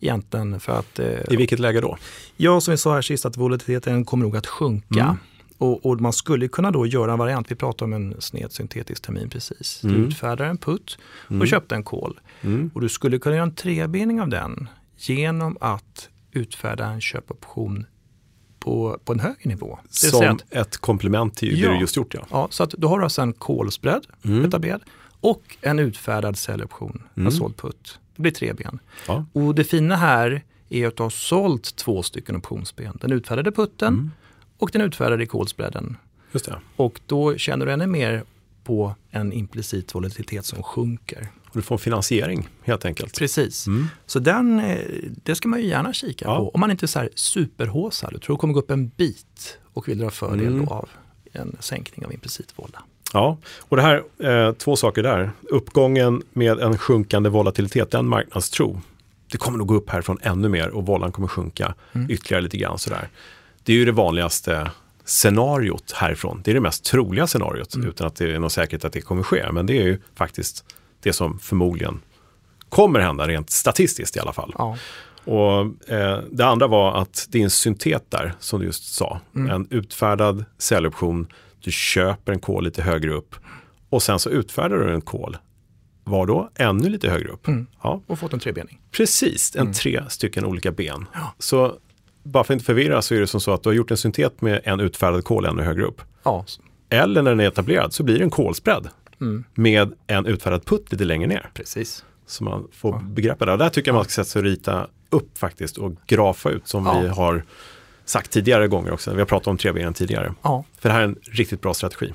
S2: Egentligen för att, eh,
S1: I vilket läge då?
S2: ja som vi sa här sist, att volatiliteten kommer nog att sjunka.
S1: Mm.
S2: Och, och man skulle kunna då göra en variant, vi pratade om en sned syntetisk termin precis. Du
S1: Mm.
S2: utfärdar en putt och
S1: Mm.
S2: köpte en kol.
S1: Mm.
S2: Och du skulle kunna göra en trebening av den genom att utfärda en köpoption på, på en högre nivå.
S1: Som
S2: att,
S1: ett komplement till
S2: Ja.
S1: det du just gjort ja.
S2: ja, så att då har du alltså en kolspread
S1: Mm.
S2: etablerad och en utfärdad säljoption,
S1: Mm.
S2: en såld putt. Det blir tre ben.
S1: ja.
S2: Och det fina här är att du har sålt två stycken optionsben. Den utfärdade putten
S1: Mm.
S2: och den utfärdade
S1: det.
S2: Och då känner du ännu mer på en implicit volatilitet som sjunker.
S1: Och du får en finansiering helt enkelt.
S2: Precis.
S1: Mm.
S2: Så den, eh, det ska man ju gärna kika
S1: Ja.
S2: på. Om man inte är så här superhåsad, du tror det kommer gå upp en bit och vill dra fördel
S1: Mm.
S2: av en sänkning av implicit vola.
S1: Ja, och det här, eh, två saker där. Uppgången med en sjunkande volatilitet, den marknadstro. Det kommer nog gå upp härifrån ännu mer och volan kommer sjunka
S2: Mm.
S1: ytterligare lite grann sådär. Det är ju det vanligaste scenariot härifrån. Det är det mest troliga scenariot
S2: Mm.
S1: utan att det är någon säkerhet att det kommer ske. Men det är ju faktiskt det som förmodligen kommer hända rent statistiskt i alla fall.
S2: Ja.
S1: Och eh, Det andra var att det är en syntet där, som du just sa.
S2: Mm.
S1: En utfärdad säljoption, du köper en call lite högre upp och sen så utfärdar du en call. Var då? Ännu lite högre upp.
S2: Mm.
S1: Ja,
S2: Och fått en trebening.
S1: precis, en tre stycken olika ben.
S2: Ja.
S1: Så bara för att inte förvirra så är det som så att du har gjort en syntet med en utfärdad call ännu högre upp.
S2: Ja,
S1: Eller när den är etablerad så blir det en call-spread
S2: mm.
S1: med en utfärdad putt lite längre ner.
S2: precis.
S1: Så man får
S2: Ja.
S1: begreppa det. Och Där tycker jag man ska sätta sig och rita upp faktiskt och grafa ut som
S2: Ja.
S1: vi har sagt tidigare gånger också. Vi har pratat om trebenen tidigare.
S2: Ja,
S1: För det här är en riktigt bra strategi.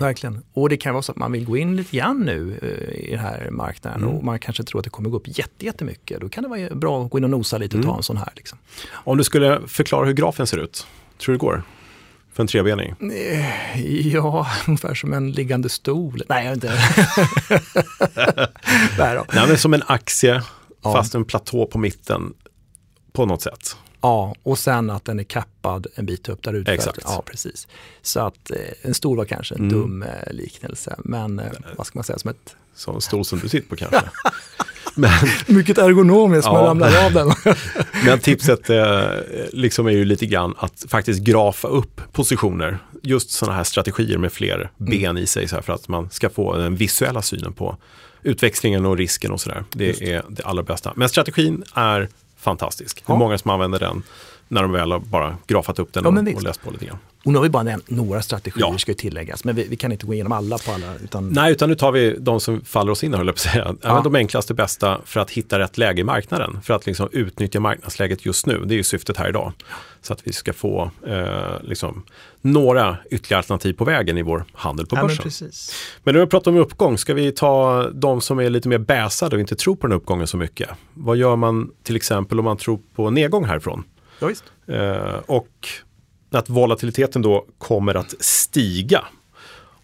S2: Verkligen. Och det kan vara så att man vill gå in lite grann nu eh, i den här marknaden
S1: Mm.
S2: och man kanske tror att det kommer gå upp jätte, jättemycket. Då kan det vara bra att gå in och nosa lite och ta
S1: Mm.
S2: en sån här. Liksom.
S1: Om du skulle förklara hur grafen ser ut, tror du det går? För en trebening?
S2: Eh, Ja, ungefär som en liggande stol. Nej, jag inte. Nej,
S1: men som en aktie,
S2: Ja.
S1: fast en platå på mitten på något sätt.
S2: Ja, och sen att den är kappad en bit upp där ute.
S1: Exakt.
S2: Ja, precis. Så att eh, en stol var kanske en
S1: Mm.
S2: dum eh, liknelse, men eh, vad ska man säga, som ett
S1: Som en stol som du sitter på kanske. men,
S2: mycket ergonomiskt, man
S1: Ja.
S2: ramlar av den.
S1: men tipset eh, liksom är ju lite grann att faktiskt grafa upp positioner. Just sådana här strategier med fler ben i sig så här, för att man ska få den visuella synen på utväxlingen och risken och sådär.
S2: Just
S1: Det är det allra bästa. Men strategin är fantastisk.
S2: Ja.
S1: många som använder den när de väl har bara grafat upp den
S2: Ja, men
S1: och, och läst på lite grann.
S2: Och nu har vi bara nämnt några strategier,
S1: Ja.
S2: ska ju tilläggas, men vi, vi kan inte gå igenom alla på alla. Utan,
S1: Nej, utan nu tar vi de som faller oss in, höll jag på att säga. Ja. De enklaste, bästa för att hitta rätt läge i marknaden. För att liksom utnyttja marknadsläget just nu. Det är ju syftet här idag. Så att vi ska få eh, liksom, några ytterligare alternativ på vägen i vår handel på
S2: ja, men
S1: börsen.
S2: precis.
S1: Men nu har vi pratat om uppgång. Ska vi ta de som är lite mer bäsade och inte tror på den uppgången så mycket? Vad gör man till exempel om man tror på nedgång härifrån?
S2: Ja, visst.
S1: Eh, och att volatiliteten då kommer att stiga.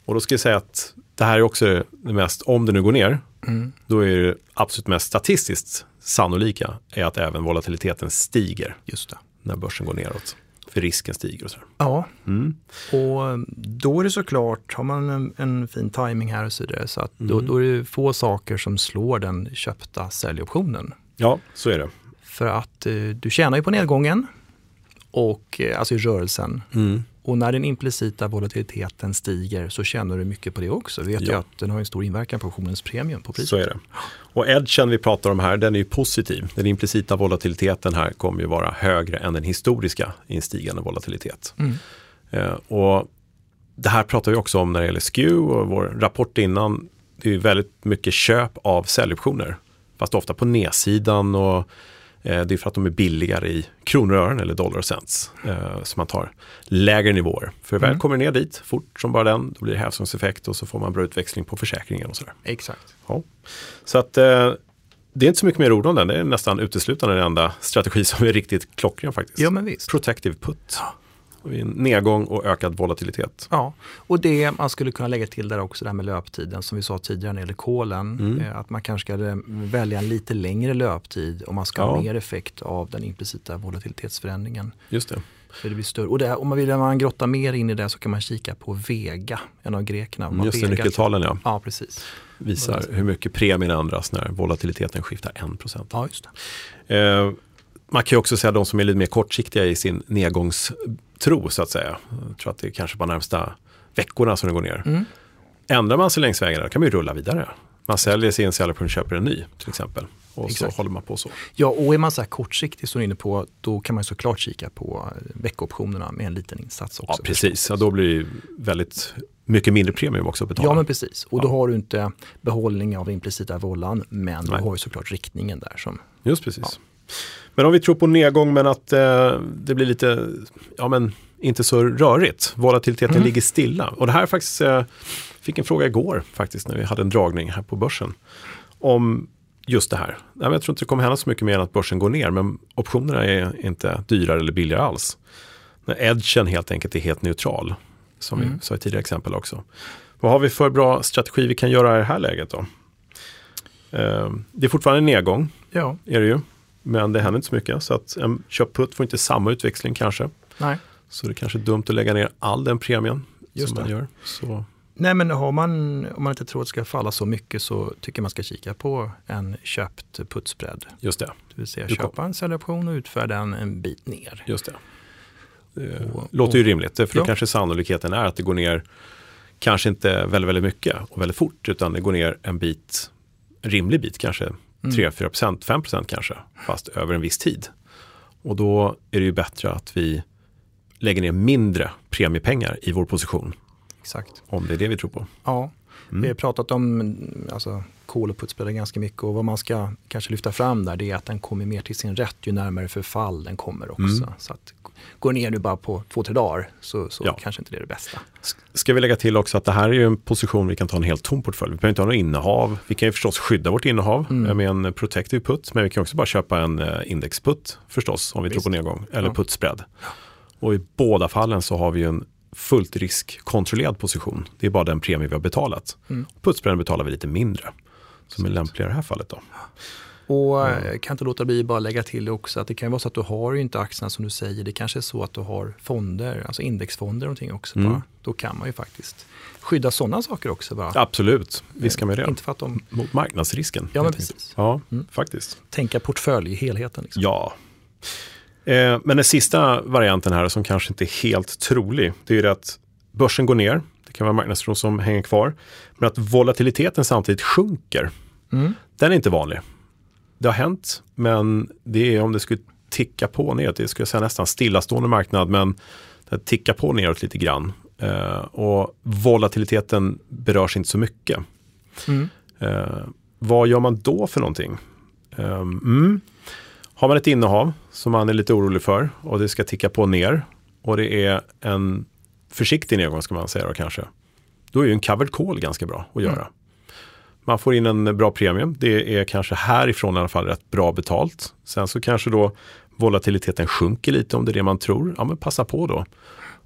S1: Och då ska jag säga att det här är också det mest, om det nu går ner,
S2: Mm.
S1: då är det absolut mest statistiskt sannolika är att även volatiliteten stiger
S2: Just det.
S1: när börsen går neråt. För risken stiger och så.
S2: Ja,
S1: Mm.
S2: och då är det såklart, har man en, en fin timing här och så vidare, så att då,
S1: Mm.
S2: då är det få saker som slår den köpta säljoptionen.
S1: Ja, så är det.
S2: För att eh, du tjänar ju på nedgången, och, eh, alltså i rörelsen.
S1: Mm.
S2: Och när den implicita volatiliteten stiger så tjänar du mycket på det också. Vi vet ju
S1: Ja.
S2: att den har en stor inverkan på optionens premium på priset.
S1: Så är det. Och edgen vi pratar om här, den är ju positiv. Den implicita volatiliteten här kommer ju vara högre än den historiska i en stigande volatilitet.
S2: Mm.
S1: Eh, och det här pratar vi också om när det gäller SKEW och vår rapport innan. Det är ju väldigt mycket köp av säljoptioner. Fast ofta på nedsidan och det är för att de är billigare i kronor och ören eller dollar och cents. Eh, så man tar lägre nivåer. För väl
S2: Mm.
S1: kommer ner dit fort som bara den, då blir det hävstångseffekt och så får man bra utväxling på försäkringen och sådär.
S2: Exakt.
S1: Ja. Så att eh, det är inte så mycket mer ord om den. Det är nästan uteslutande den enda strategi som är riktigt klockren faktiskt.
S2: Ja, men visst.
S1: Protective put. En nedgång och ökad volatilitet.
S2: Ja, och det man skulle kunna lägga till där också, det här med löptiden som vi sa tidigare när det gäller kolen.
S1: Mm.
S2: eh, Att man kanske ska välja en lite längre löptid om man ska ha
S1: Ja.
S2: mer effekt av den implicita volatilitetsförändringen.
S1: Just det.
S2: För det blir större. Och här, om man vill man grotta mer in i det så kan man kika på Vega, en av grekerna. Man
S1: Just det, nyckeltalen ja.
S2: Ja, precis.
S1: Visar hur mycket premien ändras när volatiliteten skiftar 1%.
S2: Ja, just det.
S1: Eh, man kan ju också säga de som är lite mer kortsiktiga i sin nedgångstro så att säga. Jag tror att det är kanske bara närmsta veckorna som det går ner.
S2: Mm.
S1: Ändrar man sig längs vägen då kan man ju rulla vidare. Man säljer sin säljoption och köper en ny till exempel. Och
S2: Exakt.
S1: så håller man på så.
S2: Ja, och är man så här kortsiktig som du är inne på, då kan man såklart kika på veckooptionerna med en liten insats också.
S1: Ja, precis. Ja, då blir det väldigt mycket mindre premium också att betala.
S2: Ja, men precis. Och då
S1: Ja.
S2: har du inte behållning av implicita vållan, men du
S1: Nej.
S2: har ju såklart riktningen där. Som,
S1: Just precis. Men om vi tror på nedgång men att eh, det blir lite, ja men inte så rörigt. Volatiliteten
S2: Mm.
S1: ligger stilla. Och det här är faktiskt, eh, fick en fråga igår faktiskt när vi hade en dragning här på börsen. Om just det här. Jag tror inte det kommer hända så mycket mer än att börsen går ner. Men optionerna är inte dyrare eller billigare alls. När edgen helt enkelt är helt neutral. Som
S2: Mm.
S1: vi sa i tidigare exempel också. Vad har vi för bra strategi vi kan göra i det här läget då? Eh, det är fortfarande en nedgång
S2: ja,
S1: är det ju. Men det händer inte så mycket. Så att en köp-put får inte samma utväxling kanske.
S2: nej.
S1: Så det är kanske är dumt att lägga ner all den premien
S2: Just
S1: som man
S2: det.
S1: gör. Så
S2: Nej men har man, om man inte tror att det ska falla så mycket så tycker man ska kika på en köpt putsbredd.
S1: Just det.
S2: Det vill säga
S1: Du
S2: köpa en säljoption och utfärda den en bit ner.
S1: Just det. Det
S2: Och-
S1: låter ju rimligt, för då
S2: Ja.
S1: kanske sannolikheten är att det går ner, kanske inte väldigt, väldigt mycket och väldigt fort, utan det går ner en bit, en rimlig bit, kanske
S2: Mm.
S1: 3-4 procent, 5 procent kanske, fast över en viss tid. Och då är det ju bättre att vi lägger ner mindre premiepengar i vår position,
S2: Exakt.
S1: om det är det vi tror på.
S2: Ja,
S1: Mm.
S2: vi har pratat om mm, alltså, kol och putsbrädor ganska mycket och vad man ska kanske lyfta fram där det är att den kommer mer till sin rätt ju närmare förfall den kommer också.
S1: Mm.
S2: Så att går ner nu bara på två, tre dagar så, så
S1: Ja.
S2: kanske inte det är det bästa.
S1: Ska vi lägga till också att det här är ju en position vi kan ta en helt tom portfölj. Vi behöver inte ha något innehav. Vi kan ju förstås skydda vårt innehav
S2: Mm.
S1: med en protective put, men vi kan också bara köpa en eh, indexput förstås om vi
S2: Visst.
S1: tror på nedgång, eller
S2: Ja.
S1: putsbredd. Och i båda fallen så har vi ju en fullt riskkontrollerad position. Det är bara den premie vi har betalat.
S2: Mm.
S1: Putsbredden betalar vi lite mindre, som är
S2: Sant.
S1: lämpligare i det här fallet. Då.
S2: Och eh, kan inte låta bli bara lägga till också att det kan vara så att du har ju inte aktierna som du säger. Det kanske är så att du har fonder, alltså indexfonder och någonting också.
S1: Mm.
S2: Bara. Då kan man ju faktiskt skydda sådana saker också. Bara.
S1: Absolut, visst kan vi det.
S2: Inte för att de,
S1: Mot marknadsrisken.
S2: ja men precis.
S1: Ja,
S2: Mm.
S1: faktiskt.
S2: Tänka portfölj, helheten. Liksom.
S1: Ja. Eh, men den sista varianten här som kanske inte är helt trolig, det är ju att börsen går ner, kan vara marknadsron som hänger kvar, men att volatiliteten samtidigt sjunker.
S2: Mm.
S1: Den är inte vanlig. Det har hänt, men det är om det skulle ticka på neråt, det skulle jag säga nästan stillastående marknad, men det tickar på neråt lite grann. Eh, och volatiliteten berörs inte så mycket.
S2: Mm.
S1: Eh, vad gör man då för någonting? Ehm, mm. Har man ett innehav som man är lite orolig för och det ska ticka på ner och det är en försiktig nedgång ska man säga då kanske. Då är ju en covered call ganska bra att göra. Man får in en bra premie. Det är kanske härifrån i alla fall rätt bra betalt. Sen så kanske då volatiliteten sjunker lite om det är det man tror. Ja men passa på då.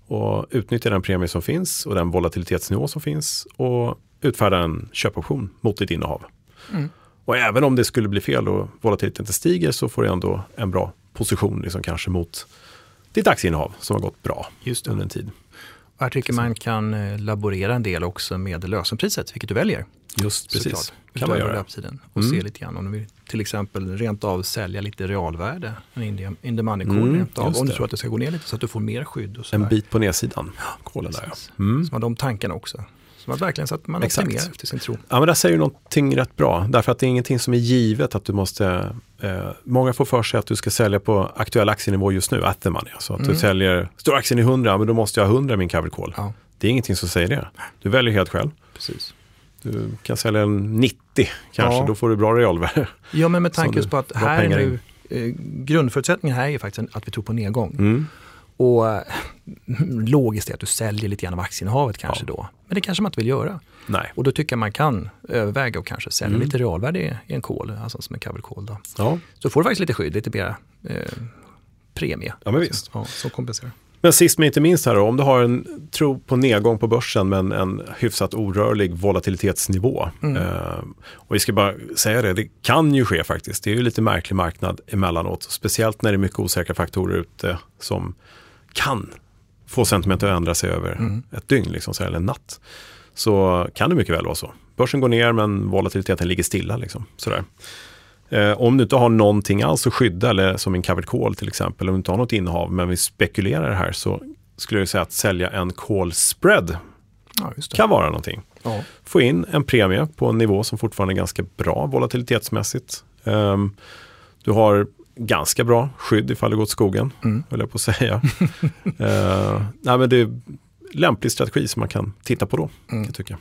S1: Och utnyttja den premie som finns och den volatilitetsnivå som finns och utfärda en köpoption mot ditt innehav.
S2: Mm.
S1: Och även om det skulle bli fel och volatiliteten inte stiger så får du ändå en bra position liksom kanske mot ditt aktieinnehav som har gått bra
S2: Just det.
S1: under en tid.
S2: Här tycker man kan eh, laborera en del också med lösenpriset, vilket du väljer.
S1: Just precis,
S2: såklart,
S1: kan man göra.
S2: löptiden. Och
S1: Mm.
S2: se lite grann om du vill till exempel rent av sälja lite realvärde, en in in money call
S1: Mm,
S2: rent av. Om du tror att det ska gå ner lite så att du får mer skydd.
S1: En bit på nedsidan, kolen där ja. Mm.
S2: Så man har de tankarna också. Så att verkligen så att man
S1: Exakt.
S2: optimerar efter sin tro.
S1: Ja, men där säger du någonting rätt bra. Därför att det är ingenting som är givet att du måste... Eh, många får för sig att du ska sälja på aktuell aktienivå just nu, at the money. Alltså att
S2: Mm.
S1: du säljer, står aktien i 100, men då måste jag ha 100 i min covered call.
S2: Ja,
S1: Det är ingenting som säger det. Du väljer helt själv.
S2: precis.
S1: Du kan sälja en 90 kanske,
S2: Ja.
S1: då får du bra realvärde.
S2: Ja, men med tanke på att här nu, eh, grundförutsättningen här är ju faktiskt att vi tror på nedgång.
S1: Mm.
S2: Och eh, logiskt är att du säljer lite grann av aktieinnehavet kanske då. Men det kanske man inte vill göra.
S1: Nej.
S2: Och då tycker jag man kan överväga och kanske sälja
S1: Mm.
S2: lite realvärde i i en call, alltså som en covered. Då.
S1: Ja.
S2: Så får du faktiskt lite skydd, lite mer eh, premie.
S1: ja, men visst.
S2: Ja, som kompenserar.
S1: Men sist men inte minst här då, om du har en tro på nedgång på börsen men en hyfsat orörlig volatilitetsnivå.
S2: Mm.
S1: Eh, och vi ska bara säga det, det kan ju ske faktiskt. Det är ju lite märklig marknad emellanåt. Speciellt när det är mycket osäkra faktorer ute som kan få sentimentet att ändra sig över
S2: Mm.
S1: ett dygn, liksom, så här, eller en natt. Så kan det mycket väl vara så. Börsen går ner men volatiliteten ligger stilla. Liksom, sådär. Eh, om du inte har någonting alls att skydda, eller som en covered call till exempel, om du inte har något innehav, men vi spekulerar här, så skulle jag säga att sälja en call spread
S2: Ja,
S1: kan vara någonting.
S2: Ja.
S1: Få in en premie på en nivå som fortfarande är ganska bra volatilitetsmässigt. Ehm, du har ganska bra skydd ifall det går åt skogen,
S2: Mm.
S1: höll jag på att säga. uh, nej, men det är en lämplig strategi som man kan titta på då, kan
S2: Mm.
S1: jag tycka.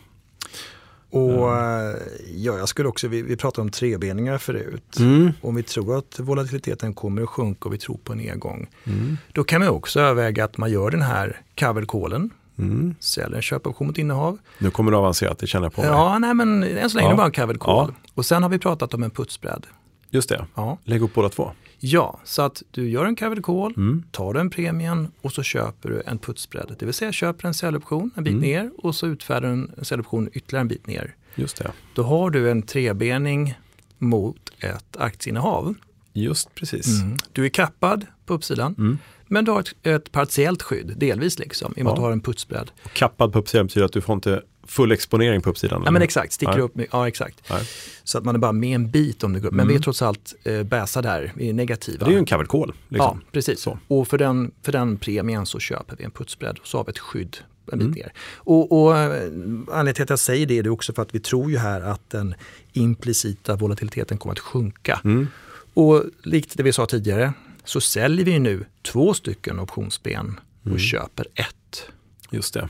S2: Och eh, ja, jag skulle också, vi, vi pratade om trebeningar förut.
S1: Mm.
S2: Om vi tror att volatiliteten kommer att sjunka och vi tror på en nedgång,
S1: Mm.
S2: då kan man också överväga att man gör den här covered callen,
S1: Mm.
S2: säljer en köpoption mot innehav.
S1: Nu kommer det avancerat, det känner jag på mig.
S2: Ja, nej men än så länge
S1: Ja.
S2: det bara en covered call.
S1: Ja.
S2: Och sen har vi pratat om en putsbredd.
S1: Just det,
S2: Ja.
S1: lägg upp båda två.
S2: Ja, så att du gör en covered call,
S1: Mm.
S2: tar den premien och så köper du en putsbredd. Det vill säga köper en säljoption en bit
S1: Mm.
S2: ner och så utfärdar du en säljoption ytterligare en bit ner.
S1: Just det,
S2: Då har du en trebening mot ett aktieinnehav.
S1: just precis.
S2: Mm. Du är kappad på uppsidan,
S1: Mm.
S2: men du har ett, ett partiellt skydd, delvis liksom, i och med
S1: Ja.
S2: att du har en putsbredd.
S1: Och kappad på uppsidan betyder att du får inte full exponering på uppsidan.
S2: Ja men exakt, sticker
S1: Nej.
S2: upp. med- Ja exakt.
S1: Nej.
S2: Så att man är bara med en bit om det går. Men
S1: Mm.
S2: vi är trots allt eh, bäsa där, vi är negativa.
S1: Det är ju en covered call. Liksom.
S2: Ja, precis.
S1: Så.
S2: Och för den, för den premien så köper vi en putsbredd och så har vi ett skydd en bit
S1: Mm.
S2: ner. Och, och eh, anledningen till att jag säger det är också för att vi tror ju här att den implicita volatiliteten kommer att sjunka.
S1: Mm.
S2: Och likt det vi sa tidigare så säljer vi nu två stycken optionsben och
S1: Mm.
S2: köper ett.
S1: Just det.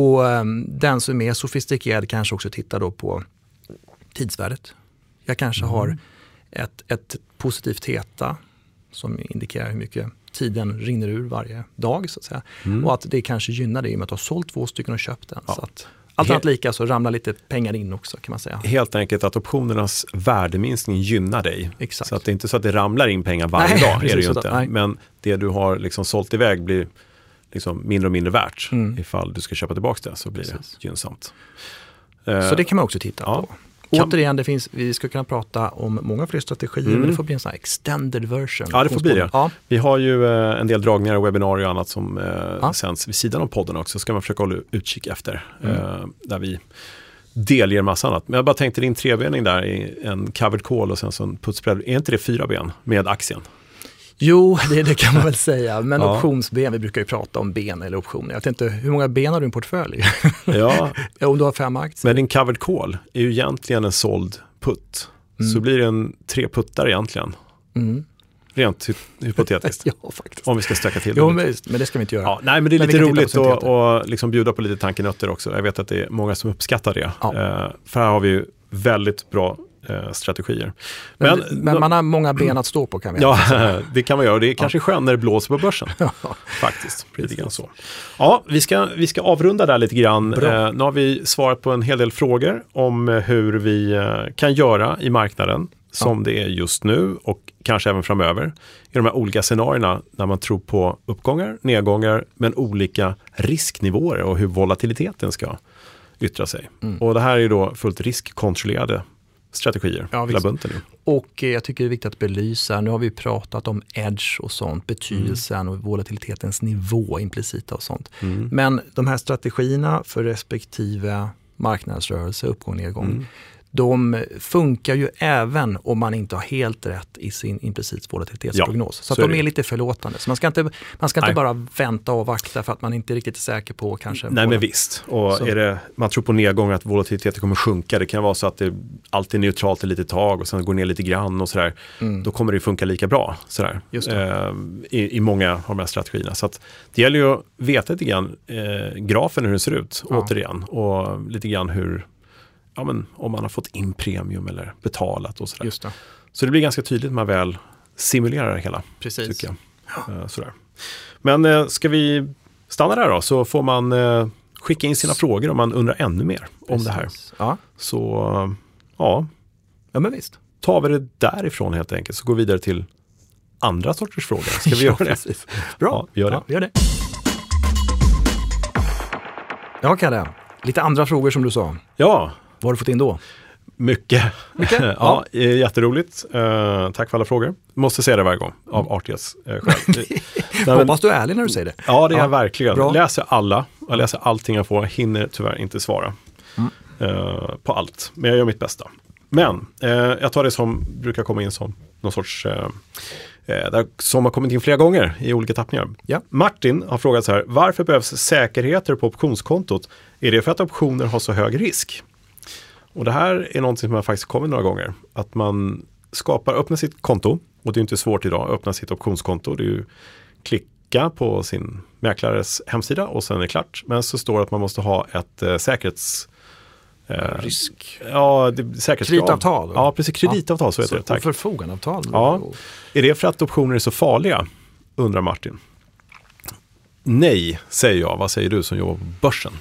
S2: Och ehm, den som är sofistikerad kanske också tittar då på tidsvärdet. Jag kanske
S1: Mm.
S2: har ett, ett positivt theta som indikerar hur mycket tiden rinner ur varje dag. så att säga. Och att det kanske gynnar det i och med att du har sålt två stycken och köpt en.
S1: Mm. Ja.
S2: Så att, allt annat lika så ramlar lite pengar in också kan man säga.
S1: Helt enkelt att optionernas värdeminskning gynnar dig.
S2: Exakt.
S1: Så att det är inte så att det ramlar in pengar varje
S2: Nej,
S1: dag. Är det ju inte. Men det du har liksom sålt iväg blir liksom mindre och mindre värt. Ifall du ska köpa tillbaka det så blir
S2: Mm. Precis.
S1: det gynnsamt.
S2: Så
S1: Eh,
S2: det kan man också titta
S1: ja.
S2: på.
S1: Kan-
S2: Återigen, det finns, vi ska kunna prata om många fler strategier,
S1: Mm.
S2: men det får bli en sån här extended version.
S1: Ja, det får bli det.
S2: Ja,
S1: Vi har ju eh, en del dragningar och webbinarier och annat som eh,
S2: Ja.
S1: sänds vid sidan av podden också. ska man försöka hålla utkik efter.
S2: Mm.
S1: Eh, där vi delger massa annat. Men jag bara tänkte din trebening där i en covered call och sen så en putsbredd. Är inte det fyra ben med aktien?
S2: Jo, det, det kan man väl säga. Men
S1: Ja.
S2: optionsben, vi brukar ju prata om ben eller optioner. Jag inte, hur många ben har du i en portfölj?
S1: Ja,
S2: om du har fem aktier?
S1: men din covered call är ju egentligen en såld putt. Så blir det en tre puttar egentligen.
S2: Mm.
S1: Rent hy- hypotetiskt.
S2: Ja, faktiskt.
S1: Om vi ska stöka till det
S2: Jo, men, men det ska vi inte göra.
S1: Ja, nej, men det är
S2: Men
S1: lite roligt att och liksom bjuda på lite tankenötter också. Jag vet att det är många som uppskattar det.
S2: Ja.
S1: Eh, för här har vi ju väldigt bra strategier.
S2: Men, men, man har många ben att stå på kan vi
S1: Ja, det kan man göra. Det är kanske skönt när det blåser på börsen. Faktiskt, lite grann så. Ja, vi ska, vi ska avrunda där lite grann. Eh, nu har vi svarat på en hel del frågor om eh, hur vi eh, kan göra i marknaden som det är just nu och kanske även framöver. I de här olika scenarierna när man tror på uppgångar, nedgångar men olika risknivåer och hur volatiliteten ska yttra sig.
S2: Mm.
S1: Och det här är ju då fullt riskkontrollerade strategier,
S2: Ja,
S1: hela bunten.
S2: Och eh, jag tycker det är viktigt att belysa, nu har vi pratat om edge och sånt, betydelsen och volatilitetens nivå implicita och sånt.
S1: Mm.
S2: Men de här strategierna för respektive marknadsrörelse, uppgång och nedgång,
S1: Mm.
S2: De funkar ju även om man inte har helt rätt i sin implicit volatilitetsprognos. så
S1: så är
S2: de
S1: det.
S2: är lite förlåtande. Så man ska inte, man ska inte
S1: Nej.
S2: bara vänta och avvakta för att man inte riktigt är säker på kanske.
S1: Nej men visst, och
S2: Så.
S1: är det, man tror på nedgång att volatiliteten kommer sjunka. Det kan vara så att det alltid är neutralt ett litet tag och sen går ner lite grann och sådär.
S2: Mm.
S1: Då kommer det funka lika bra sådär, eh, i, i många av de här strategierna. Så att det gäller ju att veta lite grann eh, grafen hur den ser ut,
S2: Ja.
S1: återigen. Och lite grann hur, ja, men, om man har fått in premium eller betalat och sådär.
S2: Just det.
S1: Så det blir ganska tydligt när man väl simulerar det hela.
S2: Precis.
S1: Tycker jag. Eh, sådär. Men eh, ska vi stanna där då så får man eh, skicka in sina frågor om man undrar ännu mer om det här.
S2: Precis. Ja.
S1: Så ja,
S2: ja, men visst.
S1: tar vi det därifrån helt enkelt så går vi vidare till andra sorters frågor. Ska vi göra det?
S2: precis. Bra,
S1: Ja, vi gör det.
S2: Ja, vi gör det. Ja, Kalle. Lite andra frågor som du sa.
S1: Ja,
S2: Vad har du fått in då?
S1: mycket.
S2: Mycket?
S1: ja, eh, jätteroligt. Eh, tack för alla frågor. Måste säga det varje gång av artighetsskäl. Nej, men-
S2: Hoppas du är ärlig när du säger det.
S1: Ja, det är
S2: Ja,
S1: jag verkligen.
S2: bra.
S1: Jag läser alla. Jag läser allting jag får. Hinner tyvärr inte svara
S2: Mm.
S1: eh, på allt. Men jag gör mitt bästa. Men eh, jag tar det som brukar komma in som någon sorts som har kommit in flera gånger i olika tappningar.
S2: Ja.
S1: Martin har frågat så här, varför behövs säkerheter på optionskontot? Är det för att optioner har så hög risk? Och det här är någonting som har faktiskt kommit några gånger. Att man skapar, öppnar sitt konto och det är inte svårt idag att öppna sitt optionskonto. Det är ju klicka på sin mäklares hemsida och sen är det klart. Men så står det att man måste ha ett eh, säkerhets... Eh,
S2: Risk.
S1: ja, det, säkerhetskrav.
S2: Kreditavtal.
S1: Ja, precis. Kreditavtal, så heter det.
S2: och
S1: Tack.
S2: förfogandeavtal.
S1: Ja. Är det för att optioner är så farliga? Undrar Martin. Nej, säger jag. Vad säger du som jobbar på börsen?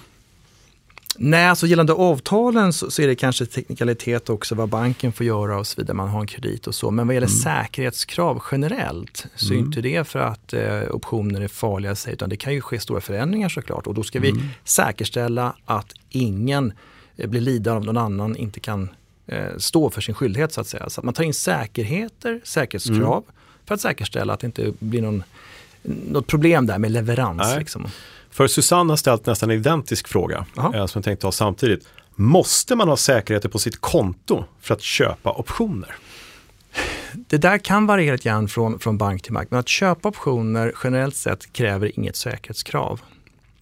S2: Nej, alltså gällande avtalen så, så är det kanske teknikalitet också vad banken får göra och så vidare. Man har en kredit och så. Men vad gäller säkerhetskrav generellt så är inte det för att eh, optioner är farliga i sig, utan det kan ju ske stora förändringar såklart. Och då ska vi säkerställa att ingen eh, blir lidande om någon annan inte kan eh, stå för sin skyldighet så att säga. Så att man tar in säkerheter, säkerhetskrav för att säkerställa att det inte blir någon, något problem där med leverans. Liksom.
S1: För Susanne har ställt nästan en identisk fråga
S2: Jaha.
S1: eh, som jag tänkte ta samtidigt. Måste man ha säkerheter på sitt konto för att köpa optioner?
S2: Det där kan variera lite grann från, från bank till bank, men att köpa optioner generellt sett kräver inget säkerhetskrav,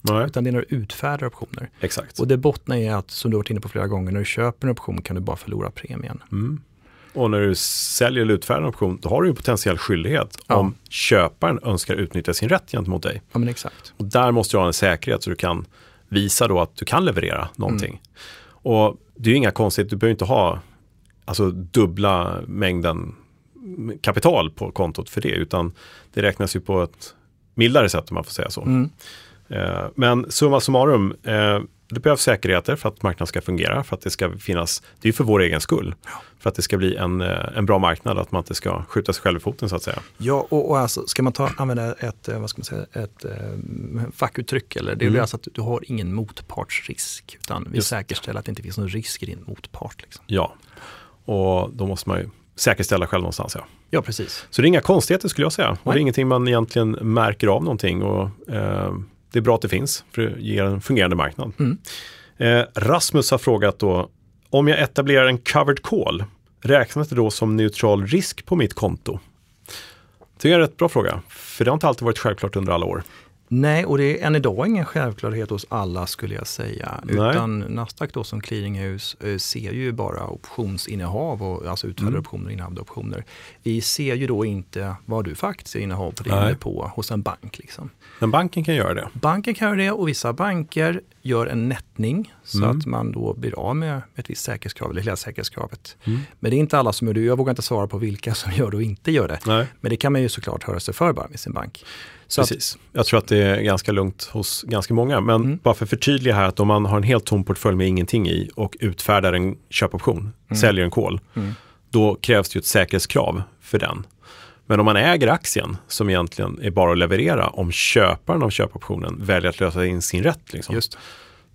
S1: Nej,
S2: utan det är när du utfärdar optioner.
S1: exakt.
S2: Och det bottnar i att, som du har varit inne på flera gånger, när du köper en option kan du bara förlora premien.
S1: Mm. Och när du säljer eller utfärdar en option, då har du en potentiell skyldighet
S2: Ja.
S1: om köparen önskar utnyttja sin rätt gentemot dig.
S2: Ja, men exakt.
S1: Och där måste du ha en säkerhet så du kan visa då att du kan leverera någonting. Och det är ju inga konstigt, du behöver inte ha alltså dubbla mängden kapital på kontot för det, utan det räknas ju på ett mildare sätt om man får säga så.
S2: Mm.
S1: Eh, Men summa summarum, eh, det behövs säkerheter för att marknaden ska fungera, för att det ska finnas, det är ju för vår egen skull, för att det ska bli en, eh, en bra marknad, att man inte ska skjuta sig själv i foten så att säga.
S2: Ja, och, och alltså, ska man ta, använda ett, eh, vad ska man säga, ett eh, fackuttryck, eller, det är
S1: Mm.
S2: alltså att du har ingen motpartsrisk, utan vi
S1: Just.
S2: säkerställer att det inte finns någon risk i din motpart. Liksom.
S1: Ja, och då måste man ju säkerställa själv någonstans. Ja.
S2: Ja, precis.
S1: Så det är inga konstigheter skulle jag säga. Och det är
S2: Nej.
S1: ingenting man egentligen märker av någonting. Och, eh, det är bra att det finns, för det ger en fungerande marknad.
S2: Mm.
S1: Eh, Rasmus har frågat då, om jag etablerar en covered call, räknas det då som neutral risk på mitt konto? Det är en rätt bra fråga, för det har inte alltid varit självklart under alla år.
S2: Nej, och det är än idag ingen självklarhet hos alla skulle jag säga.
S1: Nej.
S2: Utan Nasdaq då som clearinghus eh, ser ju bara optionsinnehav, och, alltså utfärdade
S1: Mm.
S2: optioner och innehavda optioner. Vi ser ju då inte vad du faktiskt innehav på din depå hos en bank. Liksom.
S1: Men banken kan göra det.
S2: Banken kan göra det och vissa banker gör en nettning så
S1: Mm.
S2: att man då blir av med ett visst säkerhetskrav, eller hela säkerhetskravet.
S1: Mm.
S2: Men det är inte alla som gör det. Jag vågar inte svara på vilka som gör det och inte gör det.
S1: Nej,
S2: Men det kan man ju såklart höra sig för bara med sin bank. Så att,
S1: precis. Jag tror att det är ganska lugnt hos ganska många. Men
S2: Mm.
S1: bara för att förtydliga här att om man har en helt tom portfölj med ingenting i och utfärdar en köpoption,
S2: Mm.
S1: säljer en call,
S2: Mm.
S1: då krävs det ju ett säkerhetskrav för den. Men om man äger aktien, som egentligen är bara att leverera, om köparen av köpoptionen väljer att lösa in sin rätt, liksom,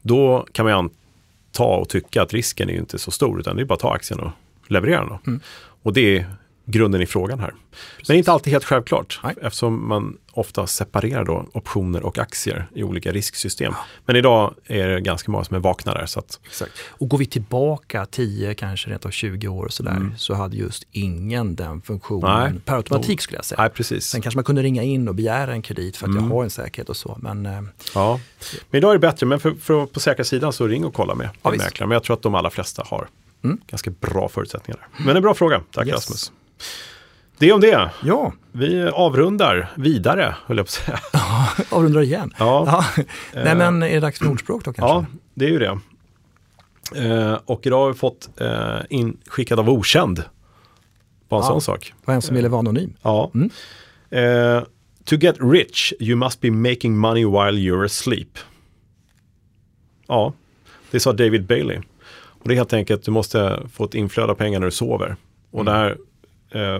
S1: då kan man anta och tycka att risken är ju inte så stor, utan det är bara att ta aktien och leverera den.
S2: Mm.
S1: Och det är grunden i frågan här. Men det är inte alltid helt självklart,
S2: Nej.
S1: eftersom man ofta separerar då optioner och aktier i olika risksystem. Men idag är det ganska många som är vakna där. Så att,
S2: Exakt. Och går vi tillbaka 10, kanske rent av 20 år och sådär,
S1: Mm.
S2: så hade just ingen den funktionen
S1: Nej.
S2: per automatik skulle jag säga.
S1: nej, precis.
S2: Sen kanske man kunde ringa in och begära en kredit för att
S1: Mm.
S2: jag har en säkerhet och så. Men eh,
S1: Ja. Men idag är det bättre, men för, för på säkra sidan så ring och kolla med,
S2: Ja,
S1: mäklaren. Men jag tror att de allra flesta har
S2: Mm.
S1: ganska bra förutsättningar. Men en bra fråga, tack
S2: Yes.
S1: Rasmus. Det om det.
S2: ja,
S1: Vi avrundar vidare, höll jag på att säga.
S2: avrundar igen.
S1: Ja,
S2: Ja. Nej men är det dags för ordspråk då kanske?
S1: ja det är ju det. Eh, och idag har vi fått eh, inskickad av okänd. Bara en
S2: Ja.
S1: sån sak.
S2: Vad en som ville vara anonym.
S1: Ja.
S2: Mm.
S1: Eh, to get rich you must be making money while you're asleep. Ja, det sa David Bailey. Och det är helt enkelt, du måste få ett inflöde av pengar när du sover. Och
S2: Mm.
S1: det här, eh,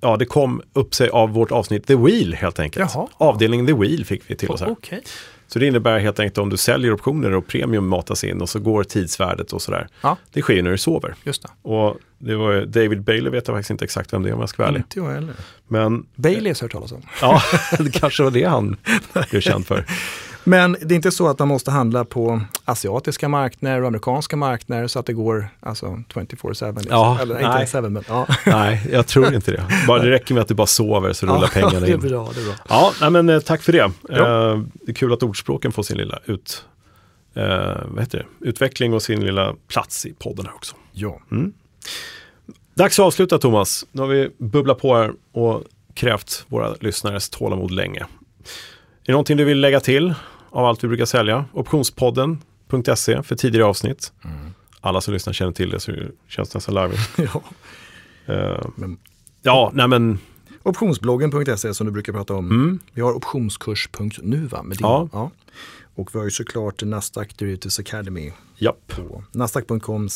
S1: ja det kom upp sig av vårt avsnitt The Wheel helt enkelt.
S2: Jaha.
S1: Avdelningen The Wheel fick vi till oss här.
S2: Okej.
S1: Så det innebär helt enkelt om du säljer optioner och premium matas in och så går tidsvärdet och sådär.
S2: Ja,
S1: Det sker ju när du sover.
S2: just det.
S1: Och det var David Bailey vet jag faktiskt inte exakt vem det är om jag ska vara ärlig.
S2: Inte jag heller.
S1: Men
S2: Baileys har jag hört talas om.
S1: ja, det kanske var det han blev känd för.
S2: Men det är inte så att man måste handla på asiatiska marknader och amerikanska marknader så att det går alltså 24-7. Liksom.
S1: Ja,
S2: Eller
S1: nej.
S2: inte 7 men ja.
S1: Nej, jag tror inte det. Bara det räcker med att du bara sover så rullar pengarna
S2: det är
S1: in.
S2: bra, det är bra.
S1: Ja, nej, men eh, tack för det.
S2: Ja.
S1: Eh, det är kul att ordspråken får sin lilla ut, eh, vad heter det? utveckling och sin lilla plats i podden här också.
S2: Ja.
S1: Dags att avsluta Thomas. Nu har vi bubblat på här och krävt våra lyssnares tålamod länge. Är det någonting du vill lägga till av allt vi brukar sälja? Optionspodden.se för tidigare avsnitt.
S2: Mm.
S1: Alla som lyssnar känner till det så det känns nästan larvigt.
S2: ja.
S1: Eh,
S2: Men-
S1: ja, nej men
S2: Optionsbloggen.se som du brukar prata om.
S1: mm,
S2: Vi har optionskurs.nu va? Med din,
S1: Ja.
S2: Och vi har ju såklart Nasdaq Derivatives Academy
S1: japp.
S2: nasdaq.com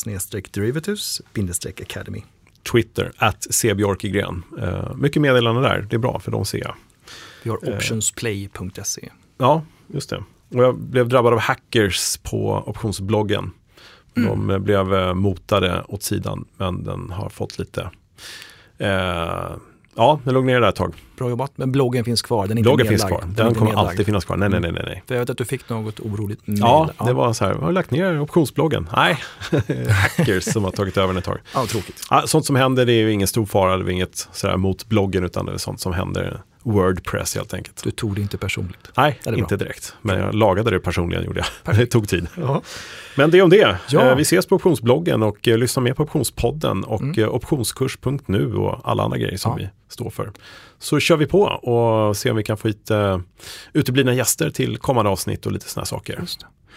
S2: derivatives academy.
S1: Twitter, att cbjorkegren. Uh, mycket meddelande där, det är bra för de ser jag.
S2: Vi har
S1: Eh.
S2: optionsplay.se.
S1: Ja, just det. Och jag blev drabbad av hackers på optionsbloggen. De eh, blev eh, motade åt sidan, men den har fått lite, eh, Ja, den låg ner där ett tag.
S2: Bra jobbat. Men bloggen finns kvar, den är inte
S1: Bloggen finns
S2: nedlagd.
S1: kvar. Den
S2: inte
S1: kommer
S2: nedlagd.
S1: alltid finnas kvar. Nej, nej, nej, nej.
S2: För jag vet att du fick något oroligt mail.
S1: Ja, det var så här, har du lagt ner optionsbloggen? Nej, hackers som har tagit över den ett tag.
S2: Ja, tråkigt.
S1: Ja, sånt som händer, det är ju ingen stor fara, det är inget sådär mot bloggen, utan det är sånt som händer Wordpress helt enkelt.
S2: Du tog det inte personligt.
S1: Nej,
S2: Ja,
S1: inte
S2: bra.
S1: direkt. Men jag lagade det personligen, gjorde jag. Det tog tid. Men det om det.
S2: Ja.
S1: Eh, Vi ses på optionsbloggen och eh, lyssna mer på optionspodden och
S2: Mm.
S1: eh, optionskurs.nu och alla andra grejer som
S2: Ja.
S1: vi står för. Så kör vi på och ser om vi kan få hit uh, uteblivna gäster till kommande avsnitt och lite sådana saker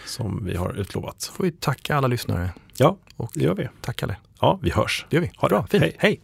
S1: som vi har utlovat.
S2: får vi tacka alla lyssnare.
S1: Ja,
S2: Och
S1: det gör vi.
S2: tack Kalle.
S1: Ja, vi hörs.
S2: Det gör vi.
S1: Ha det
S2: Bra, fint.
S1: Hej.
S2: Hej.